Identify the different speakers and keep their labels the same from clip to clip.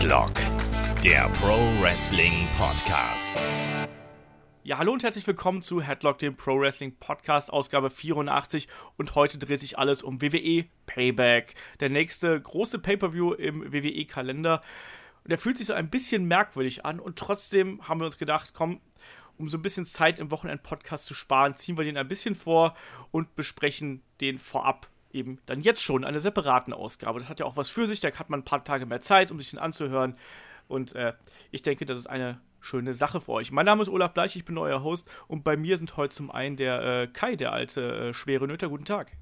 Speaker 1: Headlock, der Pro Wrestling Podcast.
Speaker 2: Ja, hallo und herzlich willkommen zu Headlock, dem Pro Wrestling Podcast, Ausgabe 84. Und heute dreht sich alles um WWE Payback, der nächste große Pay-Per-View im WWE-Kalender. Und der fühlt sich so ein bisschen merkwürdig an und trotzdem haben wir uns gedacht, komm, um so ein bisschen Zeit im Wochenend-Podcast zu sparen, ziehen wir den ein bisschen vor und besprechen den vorab eben dann jetzt schon eine separaten Ausgabe. Das hat ja auch was für sich, da hat man ein paar Tage mehr Zeit, um sich den anzuhören. Und äh, ich denke, das ist eine schöne Sache für euch. Mein Name ist Olaf Bleich, ich bin euer Host und bei mir sind heute zum einen der äh, Kai, der alte äh, schwere Nöter. Guten Tag.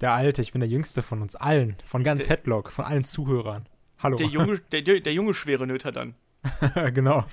Speaker 3: Der alte, ich bin der jüngste von uns allen, von ganz der, Headlock, von allen Zuhörern. Hallo.
Speaker 2: Der junge, der, der junge schwere Nöter dann.
Speaker 3: genau.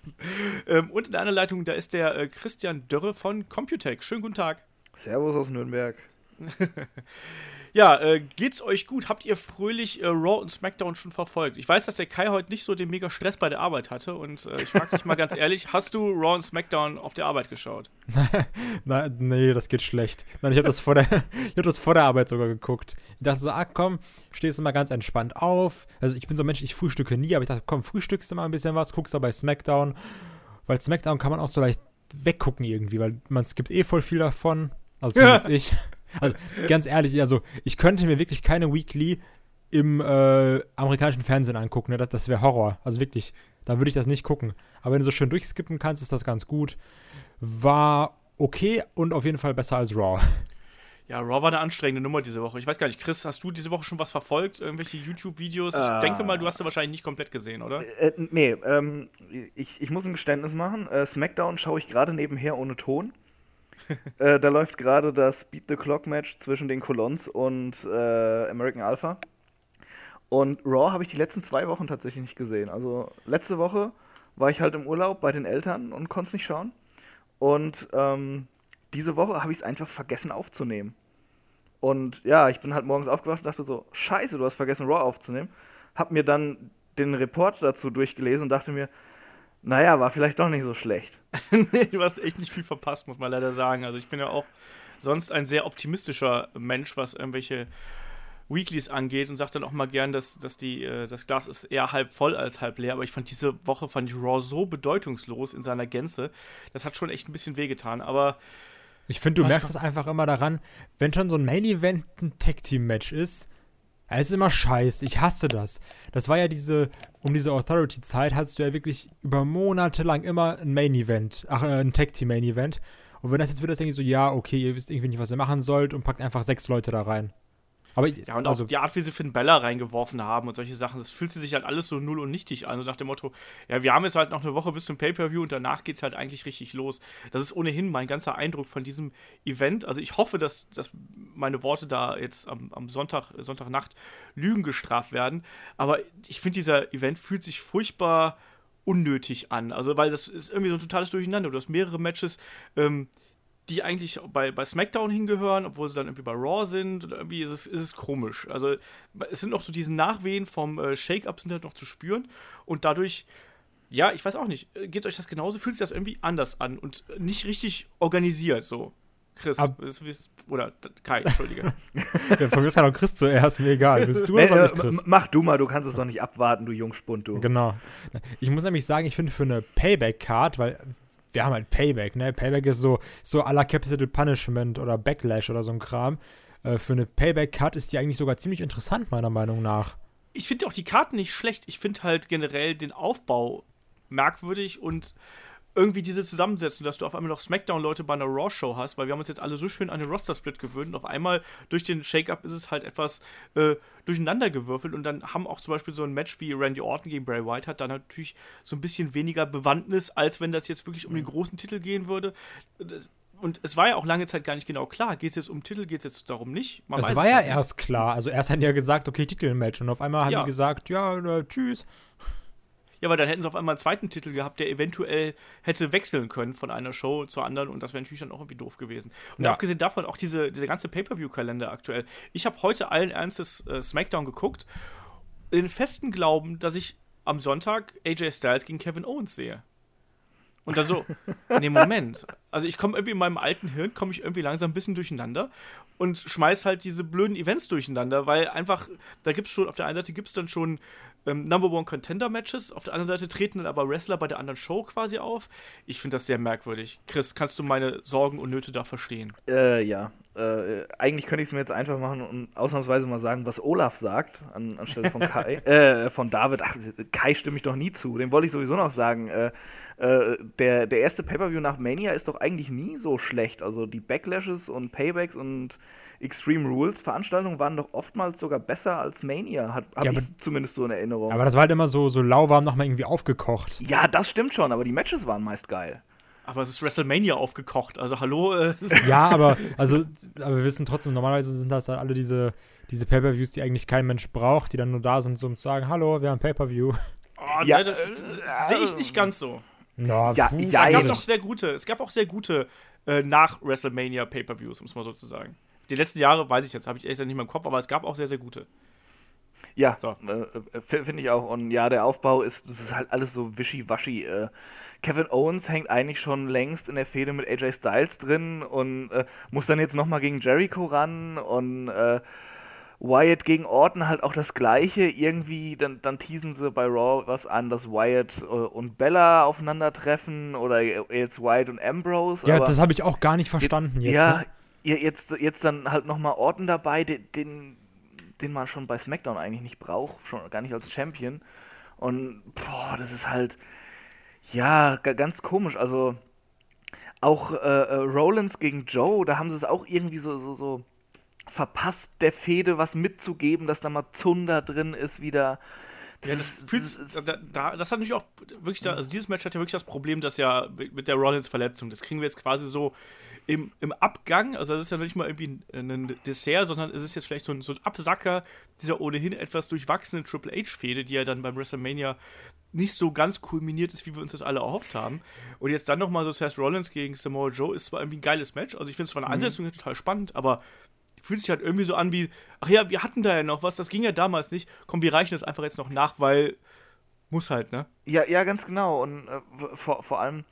Speaker 2: ähm, und in der anderen Leitung, da ist der äh, Christian Dörre von Computech. Schönen guten Tag.
Speaker 4: Servus aus Nürnberg.
Speaker 2: ja, äh, geht's euch gut? Habt ihr fröhlich äh, Raw und SmackDown schon verfolgt? Ich weiß, dass der Kai heute nicht so den mega Stress bei der Arbeit hatte und äh, ich frage dich mal ganz ehrlich, hast du Raw und SmackDown auf der Arbeit geschaut?
Speaker 3: Nein, nee, das geht schlecht. Nein, ich habe das, vor der, hab das vor der Arbeit sogar geguckt. Ich dachte so, ah komm, stehst du mal ganz entspannt auf. Also ich bin so ein Mensch, ich frühstücke nie, aber ich dachte, komm, frühstückst du mal ein bisschen was, guckst da bei SmackDown. Weil SmackDown kann man auch so leicht weggucken irgendwie, weil man es gibt eh voll viel davon. Also zumindest ich. Also ganz ehrlich, also ich könnte mir wirklich keine Weekly im äh, amerikanischen Fernsehen angucken. Ne? Das, das wäre Horror. Also wirklich, da würde ich das nicht gucken. Aber wenn du so schön durchskippen kannst, ist das ganz gut. War okay und auf jeden Fall besser als Raw.
Speaker 2: Ja, Raw war eine anstrengende Nummer diese Woche. Ich weiß gar nicht, Chris, hast du diese Woche schon was verfolgt? Irgendwelche YouTube-Videos? Ich äh, denke mal, du hast sie wahrscheinlich nicht komplett gesehen, oder?
Speaker 4: Äh, nee, ähm, ich, ich muss ein Geständnis machen. Äh, SmackDown schaue ich gerade nebenher ohne Ton. äh, da läuft gerade das Beat the Clock Match zwischen den Colons und äh, American Alpha. Und Raw habe ich die letzten zwei Wochen tatsächlich nicht gesehen. Also letzte Woche war ich halt im Urlaub bei den Eltern und konnte es nicht schauen. Und ähm, diese Woche habe ich es einfach vergessen aufzunehmen. Und ja, ich bin halt morgens aufgewacht und dachte so, scheiße, du hast vergessen Raw aufzunehmen. Hab mir dann den Report dazu durchgelesen und dachte mir, naja, war vielleicht doch nicht so schlecht.
Speaker 2: nee, du hast echt nicht viel verpasst, muss man leider sagen. Also ich bin ja auch sonst ein sehr optimistischer Mensch, was irgendwelche Weeklies angeht und sage dann auch mal gern, dass, dass die, äh, das Glas ist eher halb voll als halb leer. Aber ich fand diese Woche fand ich Raw so bedeutungslos in seiner Gänze. Das hat schon echt ein bisschen wehgetan. Aber
Speaker 3: ich finde, du merkst es einfach immer daran, wenn schon so ein Main Event ein Tag Team Match ist, es ist immer scheiße. Ich hasse das. Das war ja diese, um diese Authority-Zeit hattest du ja wirklich über Monate lang immer ein Main-Event, ach, äh, ein Tag-Team-Main-Event. Und wenn das jetzt wird, denke ich so, ja, okay, ihr wisst irgendwie nicht, was ihr machen sollt und packt einfach sechs Leute da rein.
Speaker 2: Aber ja, und also, auch die Art, wie sie Finn Bella reingeworfen haben und solche Sachen, das fühlt sich halt alles so null und nichtig an. So nach dem Motto, ja, wir haben jetzt halt noch eine Woche bis zum Pay-Per-View und danach geht es halt eigentlich richtig los. Das ist ohnehin mein ganzer Eindruck von diesem Event. Also ich hoffe, dass, dass meine Worte da jetzt am, am Sonntag, Sonntagnacht Lügen gestraft werden. Aber ich finde, dieser Event fühlt sich furchtbar unnötig an. Also, weil das ist irgendwie so ein totales Durcheinander. Du hast mehrere Matches, ähm, die eigentlich bei, bei SmackDown hingehören, obwohl sie dann irgendwie bei Raw sind. Oder irgendwie ist es, ist es komisch. Also es sind noch so diese Nachwehen vom äh, Shake-Up sind halt noch zu spüren. Und dadurch, ja, ich weiß auch nicht, äh, geht euch das genauso? Fühlt sich das irgendwie anders an und nicht richtig organisiert so? Chris, Ab ist, ist, oder Kai, entschuldige.
Speaker 3: ja, von mir kann auch Chris zuerst, mir egal. Bist du oder nicht Chris?
Speaker 4: Mach du mal, du kannst es doch nicht abwarten, du Jungspund, du.
Speaker 3: Genau. Ich muss nämlich sagen, ich finde für eine Payback-Card, weil wir haben halt Payback, ne? Payback ist so, so à la Capital Punishment oder Backlash oder so ein Kram. Äh, für eine Payback-Card ist die eigentlich sogar ziemlich interessant, meiner Meinung nach.
Speaker 2: Ich finde auch die Karten nicht schlecht. Ich finde halt generell den Aufbau merkwürdig und irgendwie diese Zusammensetzung, dass du auf einmal noch Smackdown-Leute bei einer Raw-Show hast, weil wir haben uns jetzt alle so schön an den Roster-Split gewöhnt und auf einmal durch den Shake-Up ist es halt etwas äh, durcheinandergewürfelt und dann haben auch zum Beispiel so ein Match wie Randy Orton gegen Bray White hat dann natürlich so ein bisschen weniger Bewandtnis, als wenn das jetzt wirklich um den großen Titel gehen würde. und es war ja auch lange Zeit gar nicht genau klar, geht es jetzt um Titel, geht es jetzt darum nicht?
Speaker 3: Man das war ja erst klar. Also erst haben die ja gesagt, okay, Titelmatch und auf einmal haben ja. die gesagt, ja, äh, tschüss.
Speaker 2: Ja, weil dann hätten sie auf einmal einen zweiten Titel gehabt, der eventuell hätte wechseln können von einer Show zur anderen und das wäre natürlich dann auch irgendwie doof gewesen. Und ja. abgesehen davon auch diese, dieser ganze Pay-Per-View-Kalender aktuell. Ich habe heute allen Ernstes äh, SmackDown geguckt, in festen Glauben, dass ich am Sonntag AJ Styles gegen Kevin Owens sehe. Und dann so, nee, Moment. Also ich komme irgendwie in meinem alten Hirn, komme ich irgendwie langsam ein bisschen durcheinander und schmeiß halt diese blöden Events durcheinander, weil einfach, da gibt es schon, auf der einen Seite gibt es dann schon ähm, Number One Contender Matches. Auf der anderen Seite treten dann aber Wrestler bei der anderen Show quasi auf. Ich finde das sehr merkwürdig. Chris, kannst du meine Sorgen und Nöte da verstehen?
Speaker 4: Äh, ja. Äh, eigentlich könnte ich es mir jetzt einfach machen und ausnahmsweise mal sagen, was Olaf sagt, an, anstelle von Kai, äh, von David. Ach, Kai stimme ich doch nie zu. Den wollte ich sowieso noch sagen. Äh, äh, der, der erste Pay-Per-View nach Mania ist doch eigentlich nie so schlecht. Also die Backlashes und Paybacks und Extreme Rules Veranstaltungen waren doch oftmals sogar besser als Mania, habe ja, ich zumindest so in Erinnerung.
Speaker 3: Aber das war halt immer so, so lauwarm nochmal irgendwie aufgekocht.
Speaker 4: Ja, das stimmt schon, aber die Matches waren meist geil.
Speaker 2: Aber es ist WrestleMania aufgekocht, also hallo. Äh.
Speaker 3: Ja, aber, also, aber wir wissen trotzdem, normalerweise sind das halt alle diese, diese Pay-Per-Views, die eigentlich kein Mensch braucht, die dann nur da sind, so um zu sagen, hallo, wir haben Pay-Per-View.
Speaker 2: Oh, ja, ne, das, das sehe ich nicht ganz so.
Speaker 3: No,
Speaker 2: ja, ja, es gab auch sehr gute, es gab auch sehr gute äh, nach WrestleMania Pay-Per-Views, um es mal so zu sagen die letzten Jahre, weiß ich jetzt, habe ich echt nicht mehr im Kopf, aber es gab auch sehr, sehr gute.
Speaker 4: Ja, so. äh, äh finde ich auch. Und ja, der Aufbau ist, das ist halt alles so wischiwaschi. Äh, Kevin Owens hängt eigentlich schon längst in der Fehde mit AJ Styles drin und äh, muss dann jetzt nochmal gegen Jericho ran und äh, Wyatt gegen Orton halt auch das gleiche. Irgendwie, dann, dann teasen sie bei Raw was an, dass Wyatt äh, und Bella aufeinandertreffen oder jetzt Wyatt und Ambrose.
Speaker 3: Ja, das habe ich auch gar nicht verstanden jetzt. jetzt
Speaker 4: ja,
Speaker 3: ne?
Speaker 4: Jetzt, jetzt dann halt nochmal Orton dabei, den, den, den man schon bei SmackDown eigentlich nicht braucht, schon gar nicht als Champion. Und boah, das ist halt, ja, ganz komisch. Also auch äh, äh, Rollins gegen Joe, da haben sie es auch irgendwie so, so, so verpasst, der Fehde was mitzugeben, dass da mal Zunder drin ist wieder.
Speaker 2: Ja, das, fühlt, da, da, das hat natürlich auch wirklich, da, also dieses Match hat ja wirklich das Problem, dass ja mit der Rollins-Verletzung, das kriegen wir jetzt quasi so im, im Abgang, also das ist ja nicht mal irgendwie ein, ein Dessert, sondern es ist jetzt vielleicht so ein, so ein Absacker dieser ohnehin etwas durchwachsenen Triple H-Fehde, die ja dann beim WrestleMania nicht so ganz kulminiert ist, wie wir uns das alle erhofft haben. Und jetzt dann nochmal so Seth Rollins gegen Samoa Joe ist zwar irgendwie ein geiles Match, also ich finde es von der mhm. Ansetzung her total spannend, aber fühlt sich halt irgendwie so an wie, ach ja, wir hatten da ja noch was, das ging ja damals nicht, komm, wir reichen das einfach jetzt noch nach, weil muss halt, ne?
Speaker 4: Ja, ja, ganz genau. Und äh, vor, vor allem,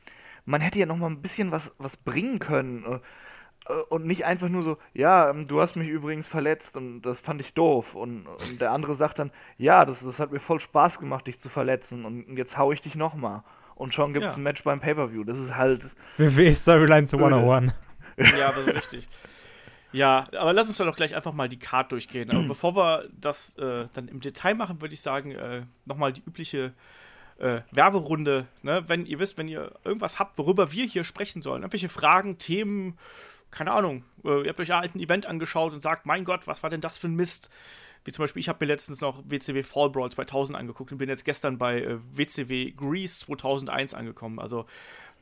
Speaker 4: man hätte ja noch mal ein bisschen was, was bringen können. Äh, äh, und nicht einfach nur so, ja, ähm, du hast mich übrigens verletzt und das fand ich doof. Und, und der andere sagt dann, ja, das, das hat mir voll Spaß gemacht, dich zu verletzen und jetzt hau ich dich noch mal. Und schon gibt es ja. ein Match beim Pay-Per-View. Das ist halt.
Speaker 3: WWE Storylines 101.
Speaker 2: Ja, aber so richtig. Ja, aber lass uns doch gleich einfach mal die Card durchgehen. Aber bevor wir das äh, dann im Detail machen, würde ich sagen, äh, nochmal die übliche äh, Werberunde. Ne? Wenn ihr wisst, wenn ihr irgendwas habt, worüber wir hier sprechen sollen, irgendwelche Fragen, Themen, keine Ahnung, äh, ihr habt euch halt ein Event angeschaut und sagt, mein Gott, was war denn das für ein Mist? Wie zum Beispiel, ich habe mir letztens noch WCW Fall Brawl 2000 angeguckt und bin jetzt gestern bei äh, WCW Grease 2001 angekommen. Also,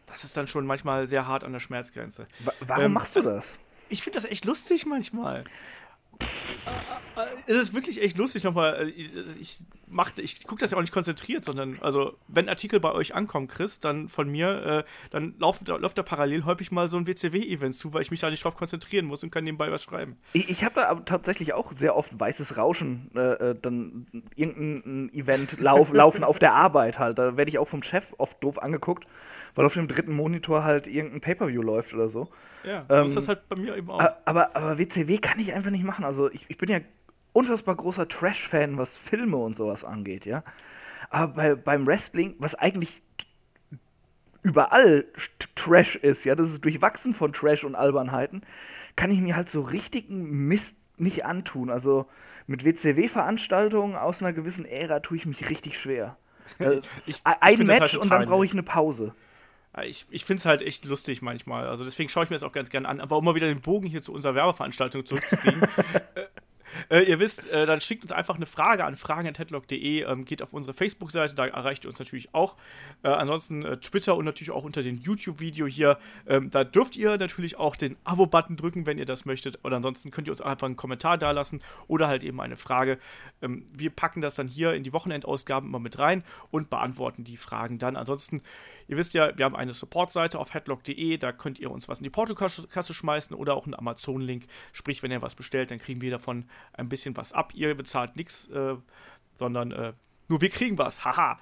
Speaker 2: das ist dann schon manchmal sehr hart an der Schmerzgrenze.
Speaker 4: Warum ähm, machst du das?
Speaker 2: Ich finde das echt lustig manchmal es ist wirklich echt lustig nochmal. Ich, ich, ich gucke das ja auch nicht konzentriert, sondern also wenn Artikel bei euch ankommen, Chris, dann von mir, äh, dann läuft, läuft da parallel häufig mal so ein WCW-Event zu, weil ich mich da nicht drauf konzentrieren muss und kann nebenbei was schreiben.
Speaker 4: Ich, ich habe da aber tatsächlich auch sehr oft weißes Rauschen, äh, äh dann irgendein Event lauf, laufen auf der Arbeit halt. Da werde ich auch vom Chef oft doof angeguckt, weil auf dem dritten Monitor halt irgendein Pay-Per-View läuft oder so.
Speaker 2: Ja, so ähm, ist das halt bei mir eben auch.
Speaker 4: Aber, aber WCW kann ich einfach nicht machen. Also ich, ich bin ja unfassbar großer Trash-Fan, was Filme und sowas angeht, ja. Aber bei, beim Wrestling, was eigentlich überall Trash ist, ja, das ist durchwachsen von Trash und Albernheiten, kann ich mir halt so richtigen Mist nicht antun. Also mit WCW-Veranstaltungen aus einer gewissen Ära tue ich mich richtig schwer. ich, ein ich Match halt und dann brauche ich eine Pause
Speaker 2: ich, ich finde es halt echt lustig manchmal. Also deswegen schaue ich mir das auch ganz gerne an. Aber um mal wieder den Bogen hier zu unserer Werbeveranstaltung zurückzukriegen. Äh, ihr wisst, äh, dann schickt uns einfach eine Frage an fragen.headlock.de, ähm, geht auf unsere Facebook-Seite, da erreicht ihr uns natürlich auch. Äh, ansonsten äh, Twitter und natürlich auch unter dem YouTube-Video hier. Ähm, da dürft ihr natürlich auch den Abo-Button drücken, wenn ihr das möchtet. Oder ansonsten könnt ihr uns einfach einen Kommentar dalassen oder halt eben eine Frage. Ähm, wir packen das dann hier in die Wochenendausgaben immer mit rein und beantworten die Fragen dann. Ansonsten, ihr wisst ja, wir haben eine Support-Seite auf headlock.de, da könnt ihr uns was in die Portokasse schmeißen oder auch einen Amazon-Link. Sprich, wenn ihr was bestellt, dann kriegen wir davon ein bisschen was ab. Ihr bezahlt nichts, äh, sondern äh, nur wir kriegen was. Haha.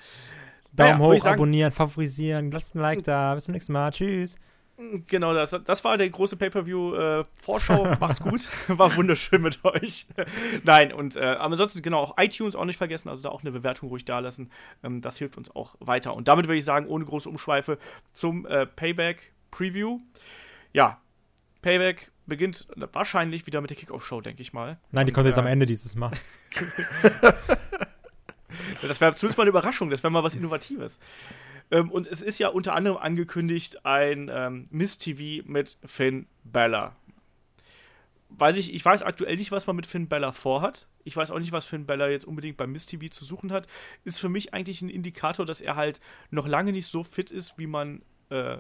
Speaker 3: Daumen naja, hoch, sagen, abonnieren, favorisieren, lasst ein Like da. Bis zum nächsten Mal. Tschüss.
Speaker 2: Genau, das, das war der große Pay-Per-View-Vorschau. Äh, Mach's gut. War wunderschön mit euch. Nein, und äh, aber ansonsten, genau, auch iTunes auch nicht vergessen, also da auch eine Bewertung ruhig da lassen. Ähm, das hilft uns auch weiter. Und damit würde ich sagen, ohne große Umschweife zum äh, Payback-Preview. Ja, Payback beginnt wahrscheinlich wieder mit der Kickoff-Show, denke ich mal.
Speaker 3: Nein, die kommt jetzt am Ende dieses Mal.
Speaker 2: das wäre zumindest mal eine Überraschung, das wäre mal was Innovatives. Ähm, und es ist ja unter anderem angekündigt ein ähm, Miss-TV mit Finn Bella. Weiß ich, ich weiß aktuell nicht, was man mit Finn Bella vorhat. Ich weiß auch nicht, was Finn Bella jetzt unbedingt beim Miss TV zu suchen hat. Ist für mich eigentlich ein Indikator, dass er halt noch lange nicht so fit ist, wie man äh,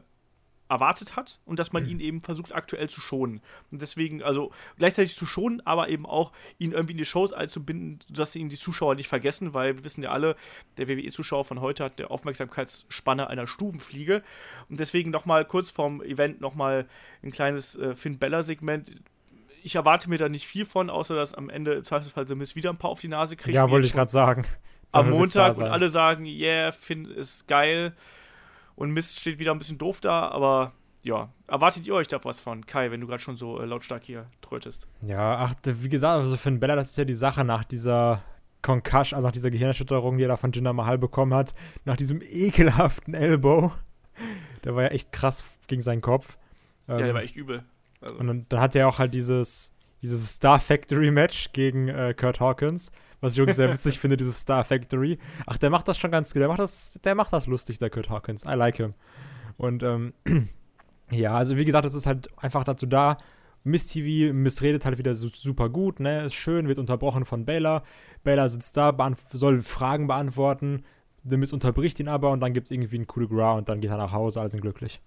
Speaker 2: erwartet hat und dass man mhm. ihn eben versucht aktuell zu schonen. Und deswegen, also gleichzeitig zu schonen, aber eben auch ihn irgendwie in die Shows einzubinden, sodass ihn die Zuschauer nicht vergessen, weil wir wissen ja alle, der WWE-Zuschauer von heute hat eine Aufmerksamkeitsspanne einer Stubenfliege. Und deswegen nochmal kurz vorm Event nochmal ein kleines äh, Finn Bella-Segment. Ich erwarte mir da nicht viel von, außer dass am Ende im Zweifelsfall The Miss wieder ein paar auf die Nase kriegt.
Speaker 3: Ja, wollte ich gerade sagen.
Speaker 2: Am Montag und alle sagen, yeah, Finn ist geil. Und Mist steht wieder ein bisschen doof da, aber ja, erwartet ihr euch da was von, Kai, wenn du gerade schon so äh, lautstark hier trötest?
Speaker 3: Ja, ach, wie gesagt, also für einen Bella, das ist ja die Sache nach dieser Concussion, also nach dieser Gehirnerschütterung, die er da von Jinder Mahal bekommen hat, nach diesem ekelhaften Elbow. Der war ja echt krass gegen seinen Kopf.
Speaker 2: Ja, ähm, der war echt übel.
Speaker 3: Also. Und dann, dann hat er auch halt dieses, dieses Star Factory Match gegen äh, Kurt Hawkins, was ich übrigens sehr witzig finde, dieses Star Factory. Ach, der macht das schon ganz gut. Der macht das, der macht das lustig, der Kurt Hawkins. I like him. Und ähm, ja, also wie gesagt, das ist halt einfach dazu da. Miss TV missredet halt wieder super gut, ne? Ist schön, wird unterbrochen von Baylor. Baylor sitzt da, soll Fragen beantworten. The Miss unterbricht ihn aber und dann gibt es irgendwie einen Coup de Gras und dann geht er nach Hause, alle sind glücklich.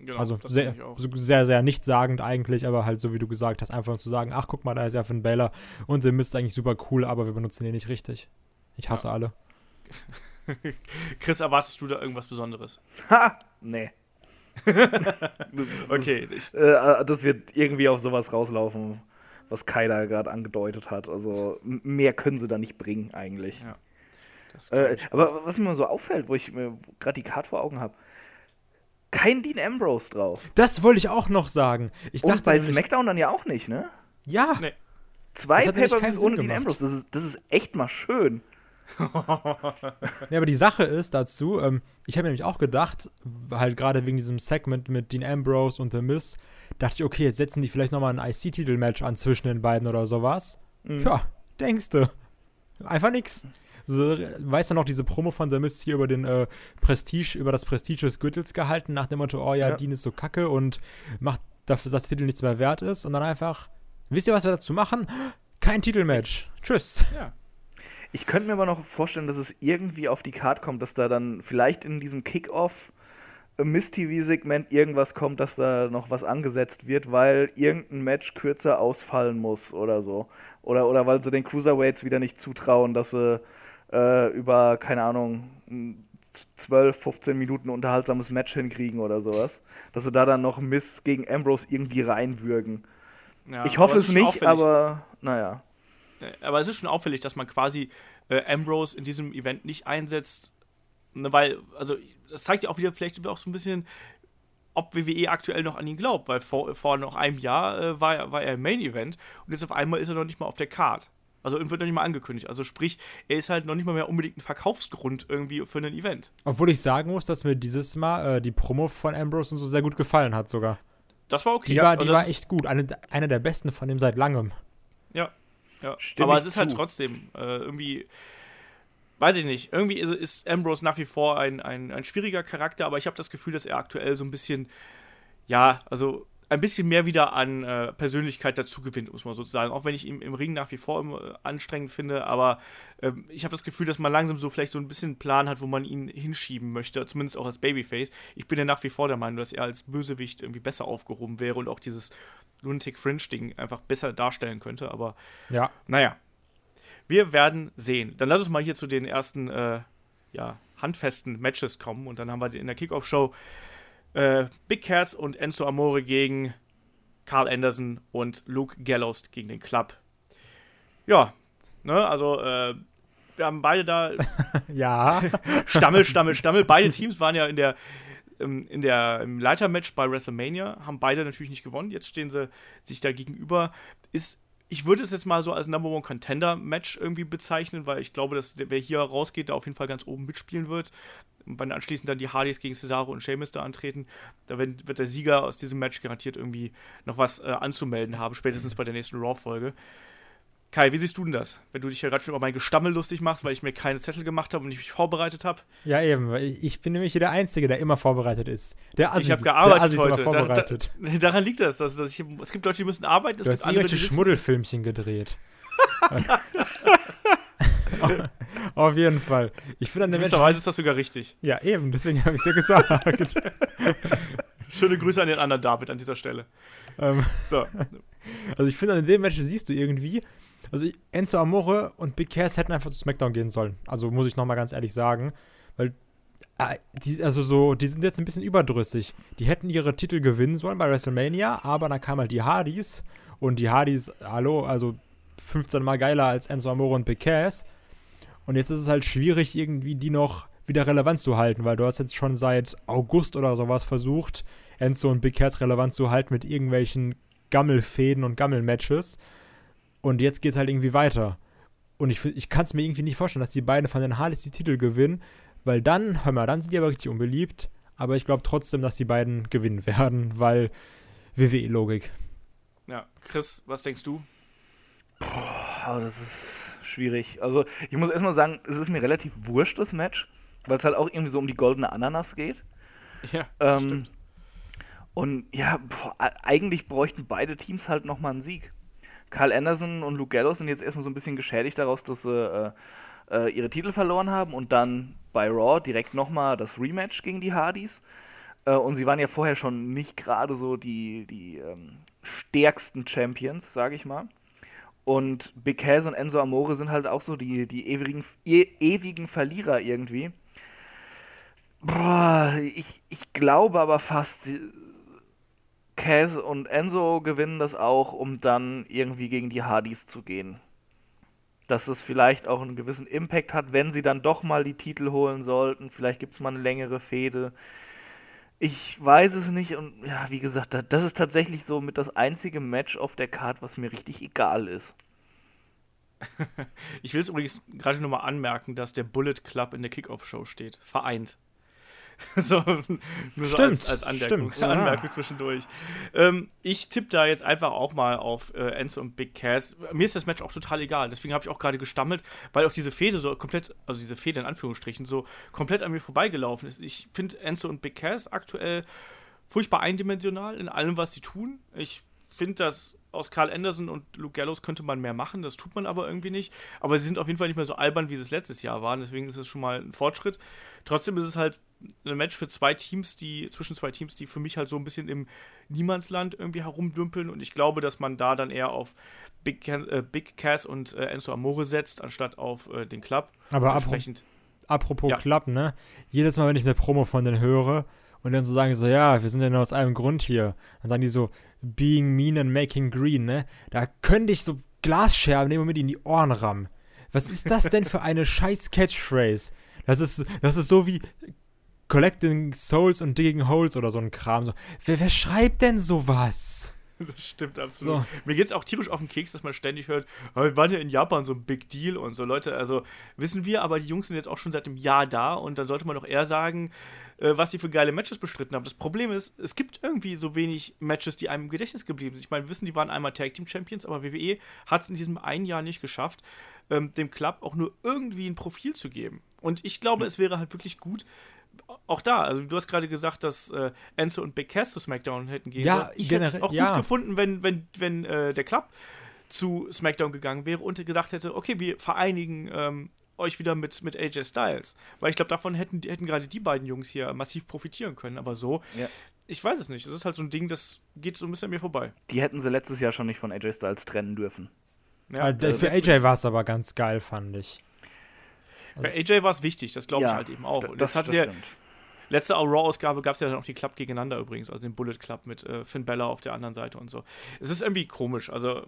Speaker 3: Genau, also sehr, sehr, sehr nichtssagend eigentlich, aber halt so wie du gesagt hast, einfach zu sagen, ach guck mal, da ist ja Finn Baylor und der Mist ist eigentlich super cool, aber wir benutzen ihn nicht richtig. Ich hasse ja. alle.
Speaker 2: Chris, erwartest du da irgendwas Besonderes?
Speaker 4: Ha! Nee.
Speaker 2: okay.
Speaker 4: Ich, äh, das wird irgendwie auf sowas rauslaufen, was Kai gerade angedeutet hat. Also mehr können sie da nicht bringen, eigentlich. Ja. Äh, aber was mir so auffällt, wo ich mir gerade die Karte vor Augen habe, kein Dean Ambrose drauf.
Speaker 3: Das wollte ich auch noch sagen. Ich
Speaker 4: Und bei SmackDown dann ja auch nicht, ne?
Speaker 3: Ja. Nee.
Speaker 4: Zwei Pay-Per-Views ohne Dean Ambrose. Das ist, das ist echt mal schön.
Speaker 3: ja, aber die Sache ist dazu, ähm, ich habe nämlich auch gedacht, halt gerade wegen diesem Segment mit Dean Ambrose und The Miz, dachte ich, okay, jetzt setzen die vielleicht nochmal ein IC-Titel-Match an zwischen den beiden oder sowas. Mhm. Ja, denkst du. Einfach nix. So, weißt du noch, diese Promo von The Mist hier über den äh, Prestige, über das Prestige des Gürtels gehalten, nach dem Motto, oh ja, ja. Dean ist so kacke und macht dafür, dass der Titel nichts mehr wert ist. Und dann einfach, wisst ihr, was wir dazu machen? Kein Titelmatch. Tschüss. Ja.
Speaker 4: Ich könnte mir aber noch vorstellen, dass es irgendwie auf die Karte kommt, dass da dann vielleicht in diesem Kickoff äh, Miss TV-Segment irgendwas kommt, dass da noch was angesetzt wird, weil irgendein Match kürzer ausfallen muss oder so. Oder, oder weil sie den Cruiserweights wieder nicht zutrauen, dass sie äh, über, keine Ahnung, 12, 15 Minuten unterhaltsames Match hinkriegen oder sowas. Dass sie da dann noch Miss gegen Ambrose irgendwie reinwürgen. Ja, ich hoffe es nicht, auffällig. aber naja.
Speaker 2: Aber es ist schon auffällig, dass man quasi äh, Ambrose in diesem Event nicht einsetzt, ne, weil, also, das zeigt ja auch wieder vielleicht auch so ein bisschen, ob WWE aktuell noch an ihn glaubt, weil vor, vor noch einem Jahr äh, war, war er im Main Event und jetzt auf einmal ist er noch nicht mal auf der Card. Also wird noch nicht mal angekündigt. Also sprich, er ist halt noch nicht mal mehr unbedingt ein Verkaufsgrund irgendwie für ein Event.
Speaker 3: Obwohl ich sagen muss, dass mir dieses Mal äh, die Promo von Ambrose und so sehr gut gefallen hat sogar.
Speaker 2: Das war okay.
Speaker 3: Die war, die also war echt gut. Eine, eine der besten von ihm seit langem.
Speaker 2: Ja. ja. Aber es ist halt zu. halt trotzdem äh, irgendwie weiß ich nicht, irgendwie ist, ist, Ambrose nach wie vor ein, ein, ein schwieriger Charakter, aber ich habe das Gefühl, dass er aktuell so ein bisschen, ja, also ein bisschen mehr wieder an äh, Persönlichkeit dazu gewinnt, muss man sozusagen. Auch wenn ich ihn im Ring nach wie vor immer, äh, anstrengend finde, aber äh, ich habe das Gefühl, dass man langsam so vielleicht so ein bisschen einen Plan hat, wo man ihn hinschieben möchte, zumindest auch als Babyface. Ich bin ja nach wie vor der Meinung, dass er als Bösewicht irgendwie besser aufgehoben wäre und auch dieses Lunatic Fringe-Ding einfach besser darstellen könnte, aber
Speaker 3: ja.
Speaker 2: naja. Wir werden sehen. Dann lass uns mal hier zu den ersten, äh, ja, handfesten Matches kommen und dann haben wir in der Kickoff-Show äh, Big Cass und Enzo Amore gegen Carl Anderson und Luke Gallows gegen den Club. Ja, ne, also äh, wir haben beide da.
Speaker 3: ja.
Speaker 2: Stammel, Stammel, Stammel. Beide Teams waren ja in der in der, im Leitermatch bei WrestleMania haben beide natürlich nicht gewonnen. Jetzt stehen sie sich da gegenüber. Ist, ich würde es jetzt mal so als Number One Contender Match irgendwie bezeichnen, weil ich glaube, dass wer hier rausgeht, da auf jeden Fall ganz oben mitspielen wird. Und wenn anschließend dann die Hardys gegen Cesaro und Sheamus da antreten, da wird, der Sieger aus diesem Match garantiert irgendwie noch was äh, anzumelden haben, spätestens bei der nächsten Raw-Folge. Kai, wie siehst du denn das? Wenn du dich ja gerade schon über mein Gestammel lustig machst, weil ich mir keine Zettel gemacht habe und ich mich vorbereitet habe.
Speaker 3: Ja, eben. Ich bin nämlich hier der Einzige, der immer vorbereitet ist. Der
Speaker 2: Assi, ich habe gearbeitet heute. Vorbereitet. Da, da, daran liegt das. Dass, dass ich, es gibt Leute, die müssen arbeiten. Es
Speaker 3: du
Speaker 2: gibt
Speaker 3: hast andere, die Schmuddelfilmchen gedreht. Auf jeden Fall. Ich finde an
Speaker 2: der Weise ist das sogar richtig.
Speaker 3: Ja, eben. Deswegen habe ich es ja gesagt.
Speaker 2: Schöne Grüße an den anderen David an dieser Stelle.
Speaker 3: Ähm, so. Also ich finde, an dem Match siehst du irgendwie, also Enzo Amore und Big Cass hätten einfach zu SmackDown gehen sollen. Also muss ich nochmal ganz ehrlich sagen. Weil, äh, die, also so, die sind jetzt ein bisschen überdrüssig. Die hätten ihre Titel gewinnen sollen bei WrestleMania, aber dann kamen halt die Hardys. Und die Hardys, hallo, also 15 Mal geiler als Enzo Amore und Big Cass. Und jetzt ist es halt schwierig, irgendwie die noch wieder relevant zu halten, weil du hast jetzt schon seit August oder sowas versucht, Enzo und Big Cass relevant zu halten mit irgendwelchen Gammelfäden und Gammelmatches. Und jetzt geht es halt irgendwie weiter. Und ich, ich kann es mir irgendwie nicht vorstellen, dass die beiden von den Hardys die Titel gewinnen, weil dann, hör mal, dann sind die aber richtig unbeliebt. Aber ich glaube trotzdem, dass die beiden gewinnen werden, weil WWE-Logik.
Speaker 2: Ja, Chris, was denkst du?
Speaker 4: Boah, das ist schwierig. Also, ich muss erstmal sagen, es ist mir relativ wurscht, das Match, weil es halt auch irgendwie so um die goldene Ananas geht.
Speaker 2: Ja, ähm, stimmt.
Speaker 4: Und ja, boah, eigentlich bräuchten beide Teams halt nochmal einen Sieg. Carl Anderson und Luke Gallows sind jetzt erstmal so ein bisschen geschädigt daraus, dass sie äh, äh, ihre Titel verloren haben und dann bei Raw direkt nochmal das Rematch gegen die Hardys. Äh, und sie waren ja vorher schon nicht gerade so die, die ähm, stärksten Champions, sage ich mal. Und Big Cass und Enzo Amore sind halt auch so die, die ewigen, e ewigen Verlierer irgendwie. Boah, ich, ich glaube aber fast, Cass und Enzo gewinnen das auch, um dann irgendwie gegen die Hardys zu gehen. Dass es vielleicht auch einen gewissen Impact hat, wenn sie dann doch mal die Titel holen sollten. Vielleicht gibt es mal eine längere Fehde. Ich weiß es nicht und ja, wie gesagt, das ist tatsächlich so mit das einzige Match auf der Card, was mir richtig egal ist.
Speaker 2: ich will es übrigens gerade nochmal anmerken, dass der Bullet Club in der Kickoff-Show steht. Vereint. so, nur so als, als Anmerkung, stimmt, Anmerkung ja. zwischendurch. Ähm, ich tippe da jetzt einfach auch mal auf äh, Enzo und Big Cass. Mir ist das Match auch total egal. Deswegen habe ich auch gerade gestammelt, weil auch diese Fehde so komplett, also diese Fehde in Anführungsstrichen, so komplett an mir vorbeigelaufen ist. Ich finde Enzo und Big Cass aktuell furchtbar eindimensional in allem, was sie tun. Ich finde das aus Carl Anderson und Luke Gallows könnte man mehr machen, das tut man aber irgendwie nicht. Aber sie sind auf jeden Fall nicht mehr so albern, wie sie es letztes Jahr waren, deswegen ist es schon mal ein Fortschritt. Trotzdem ist es halt ein Match für zwei Teams, die, zwischen zwei Teams, die für mich halt so ein bisschen im Niemandsland irgendwie herumdümpeln und ich glaube, dass man da dann eher auf Big, äh, Big Cass und äh, Enzo Amore setzt, anstatt auf äh, den Club.
Speaker 3: Aber entsprechend. Apropos ja. Club, ne? Jedes Mal, wenn ich eine Promo von denen höre, und dann so sagen so, ja, wir sind ja nur aus einem Grund hier. Dann sagen die so, being mean and making green, ne? Da könnte ich so Glasscherben nehmen und mit in die Ohren rammen. Was ist das denn für eine scheiß Catchphrase? Das ist, das ist so wie Collecting Souls und Digging Holes oder so ein Kram. So, wer, wer schreibt denn sowas?
Speaker 2: Das stimmt absolut. So. Mir geht es auch tierisch auf den Keks, dass man ständig hört, wir waren ja in Japan so ein Big Deal und so. Leute, also wissen wir, aber die Jungs sind jetzt auch schon seit einem Jahr da und dann sollte man doch eher sagen, äh, was sie für geile Matches bestritten haben. Das Problem ist, es gibt irgendwie so wenig Matches, die einem im Gedächtnis geblieben sind. Ich meine, wir wissen, die waren einmal Tag Team Champions, aber WWE hat es in diesem einen Jahr nicht geschafft, ähm, dem Club auch nur irgendwie ein Profil zu geben. Und ich glaube, es wäre halt wirklich gut, auch da, also du hast gerade gesagt, dass äh, Enzo und Big Cass zu SmackDown hätten gehen
Speaker 3: ja,
Speaker 2: Ich hätte es auch ja. gut gefunden, wenn, wenn, wenn äh, der Club zu SmackDown gegangen wäre und gedacht hätte, okay, wir vereinigen ähm, euch wieder mit, mit AJ Styles. Weil ich glaube, davon hätten, hätten gerade die beiden Jungs hier massiv profitieren können. Aber so, ja. ich weiß es nicht. Es ist halt so ein Ding, das geht so ein bisschen an mir vorbei.
Speaker 4: Die hätten sie letztes Jahr schon nicht von AJ Styles trennen dürfen.
Speaker 3: Ja, äh, für AJ war es aber ganz geil, fand ich.
Speaker 2: Also, Bei AJ war es wichtig, das glaube ich ja, halt eben auch. Und das, das hat der, letzte Raw-Ausgabe gab es ja dann auch die Club gegeneinander übrigens, also den Bullet Club mit äh, Finn Bella auf der anderen Seite und so. Es ist irgendwie komisch, also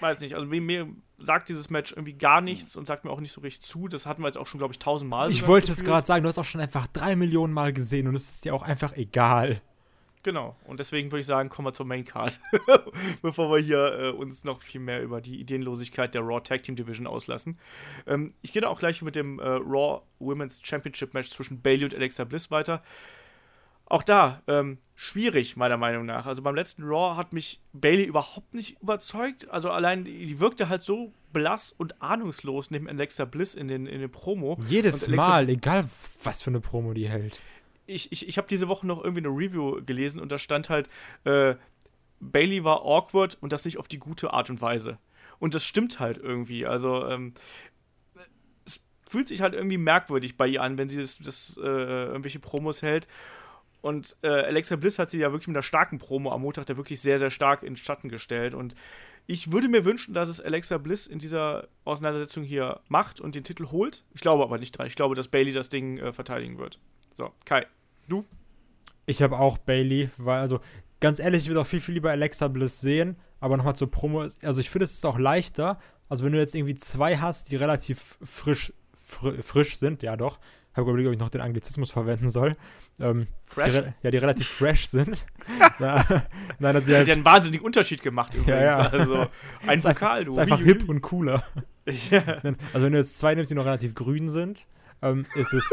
Speaker 2: weiß nicht, also mir, sagt dieses Match irgendwie gar nichts und sagt mir auch nicht so recht zu. Das hatten wir jetzt auch schon, glaube ich, tausendmal.
Speaker 3: Ich wollte es gerade sagen, du hast auch schon einfach drei Millionen Mal gesehen und es ist dir auch einfach egal.
Speaker 2: Genau, und deswegen würde ich sagen, kommen wir zur Main Card, bevor wir hier äh, uns noch viel mehr über die Ideenlosigkeit der Raw Tag Team Division auslassen. Ähm, ich gehe da auch gleich mit dem äh, Raw Women's Championship Match zwischen Bailey und Alexa Bliss weiter. Auch da, ähm, schwierig, meiner Meinung nach. Also beim letzten Raw hat mich Bailey überhaupt nicht überzeugt. Also allein, die wirkte halt so blass und ahnungslos neben Alexa Bliss in den, in den Promo.
Speaker 3: Jedes Mal, egal was für eine Promo die hält
Speaker 2: ich, ich, ich habe diese Woche noch irgendwie eine Review gelesen und da stand halt, äh, Bailey war awkward und das nicht auf die gute Art und Weise. Und das stimmt halt irgendwie. Also, ähm, es fühlt sich halt irgendwie merkwürdig bei ihr an, wenn sie das, das äh, irgendwelche Promos hält. Und äh, Alexa Bliss hat sie ja wirklich mit einer starken Promo am Montag da wirklich sehr, sehr stark in Schatten gestellt. Und ich würde mir wünschen, dass es Alexa Bliss in dieser Auseinandersetzung hier macht und den Titel holt. Ich glaube aber nicht dran. Ich glaube, dass Bailey das Ding äh, verteidigen wird. So, Kai. Du?
Speaker 3: Ich habe auch Bailey, weil, also, ganz ehrlich, ich würde auch viel, viel lieber Alexa Bliss sehen, aber nochmal zur Promo. Also, ich finde, es ist auch leichter. Also, wenn du jetzt irgendwie zwei hast, die relativ frisch, fr frisch sind, ja doch. Ich habe überlegt, ob ich noch den Anglizismus verwenden soll. Ähm, fresh? Die, ja, die relativ fresh sind.
Speaker 2: Na, nein, das halt, hat einen wahnsinnigen Unterschied gemacht übrigens. Ja, ja. Also, ein Vokal,
Speaker 3: du. Ist einfach hip und cooler. Ja. Also, wenn du jetzt zwei nimmst, die noch relativ grün sind, ähm, ist es.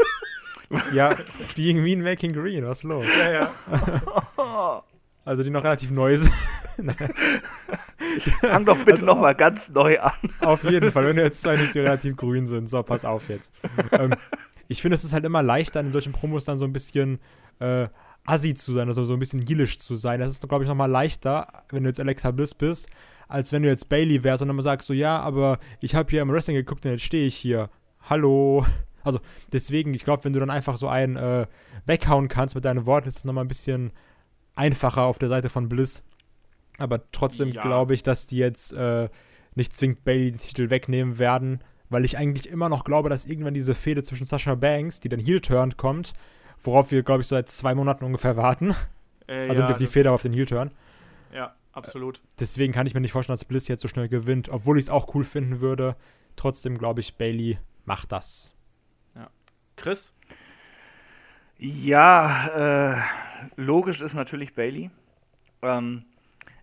Speaker 3: Ja, Being Mean Making Green, was ist los? Ja, ja. Also die noch relativ neu sind.
Speaker 4: Fang doch bitte also, nochmal ganz neu an.
Speaker 3: Auf jeden Fall, wenn du jetzt zwei nicht so relativ grün sind. So, pass auf jetzt. ähm, ich finde, es ist halt immer leichter, in solchen Promos dann so ein bisschen äh, assi zu sein, also so ein bisschen gillisch zu sein. Das ist, glaube ich, nochmal leichter, wenn du jetzt Alexa Bliss bist, als wenn du jetzt Bailey wärst und dann mal sagst so, ja, aber ich habe hier im Wrestling geguckt und jetzt stehe ich hier. Hallo. Also deswegen, ich glaube, wenn du dann einfach so einen äh, weghauen kannst mit deinen Worten, ist es nochmal ein bisschen einfacher auf der Seite von Bliss. Aber trotzdem ja. glaube ich, dass die jetzt äh, nicht zwingend Bailey den Titel wegnehmen werden, weil ich eigentlich immer noch glaube, dass irgendwann diese Fehde zwischen Sasha Banks, die dann Heel-Turn kommt, worauf wir, glaube ich, so seit zwei Monaten ungefähr warten. Äh, also ja, die Fehde auf den Heel-Turn.
Speaker 2: Ja, absolut.
Speaker 3: Deswegen kann ich mir nicht vorstellen, dass Bliss jetzt so schnell gewinnt, obwohl ich es auch cool finden würde. Trotzdem glaube ich, Bailey macht das.
Speaker 2: Chris?
Speaker 4: Ja, äh, logisch ist natürlich Bailey. Ähm,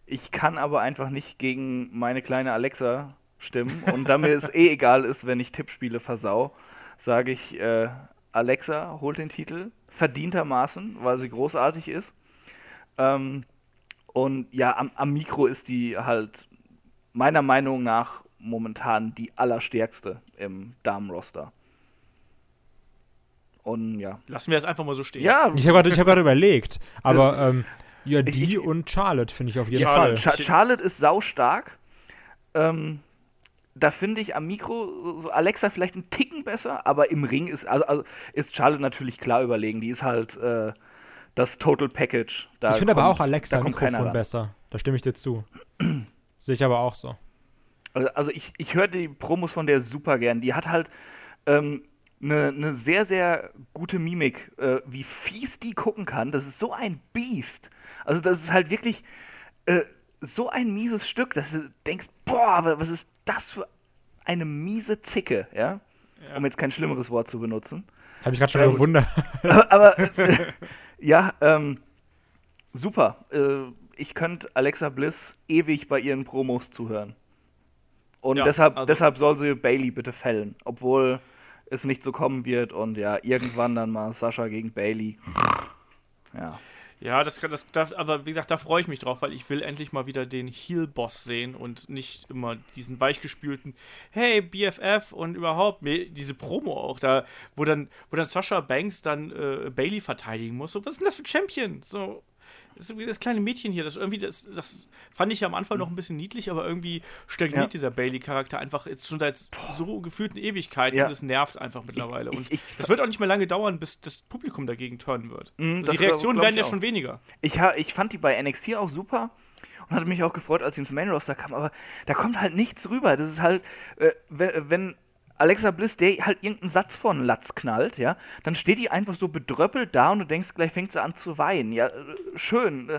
Speaker 4: ich kann aber einfach nicht gegen meine kleine Alexa stimmen. Und da mir es eh egal ist, wenn ich Tippspiele versau, sage ich, äh, Alexa holt den Titel, verdientermaßen, weil sie großartig ist. Ähm, und ja, am, am, Mikro ist die halt meiner Meinung nach momentan die allerstärkste im Damenroster. Und ja.
Speaker 2: Lassen wir es einfach mal so stehen.
Speaker 3: Ja. Ich habe gerade hab überlegt. Aber ähm, ja, die ich, und Charlotte finde ich auf jeden Charlotte.
Speaker 4: Fall. Ch Charlotte ist saustark. Ähm, da finde ich am Mikro so Alexa vielleicht einen Ticken besser, aber im Ring ist, also, also ist Charlotte natürlich klar überlegen. Die ist halt äh, das Total Package.
Speaker 3: Da ich finde aber auch Alexa am Mikrofon besser. Da stimme ich dir zu. Sehe ich aber auch so.
Speaker 4: Also, also ich, ich höre die Promos von der super gern. Die hat halt ähm, eine, eine sehr, sehr gute Mimik, äh, wie fies die gucken kann. Das ist so ein Biest. Also das ist halt wirklich äh, so ein mieses Stück, dass du denkst, boah, was ist das für eine miese Zicke, ja? ja. Um jetzt kein schlimmeres Wort zu benutzen.
Speaker 3: Habe ich gerade schon äh, gewundert.
Speaker 4: Aber ja, ähm, super. Äh, ich könnte Alexa Bliss ewig bei ihren Promos zuhören. Und ja, deshalb, also deshalb soll sie Bailey bitte fällen. Obwohl es nicht so kommen wird und ja, irgendwann dann mal Sascha gegen Bailey.
Speaker 2: Ja. Ja, das, das, das, aber wie gesagt, da freue ich mich drauf, weil ich will endlich mal wieder den Heel-Boss sehen und nicht immer diesen weichgespülten, hey, BFF und überhaupt, diese Promo auch, da, wo dann, wo dann Sascha Banks dann äh, Bailey verteidigen muss. So, was ist denn das für ein Champion? So, das, das kleine Mädchen hier, das irgendwie, das, das fand ich am Anfang noch ein bisschen niedlich, aber irgendwie stagniert ja. dieser Bailey-Charakter einfach jetzt schon seit so gefühlten Ewigkeiten ja. und das nervt einfach mittlerweile. Ich, ich, und das wird auch nicht mehr lange dauern, bis das Publikum dagegen turnen wird. Mhm, also die Reaktionen werden ja schon weniger.
Speaker 4: Ich, ich fand die bei NXT auch super und hatte mich auch gefreut, als sie ins Main Roster kam, aber da kommt halt nichts rüber. Das ist halt, äh, wenn, wenn Alexa Bliss, der halt irgendeinen Satz von Latz knallt, ja, dann steht die einfach so bedröppelt da und du denkst, gleich fängt sie an zu weinen. Ja, äh, schön.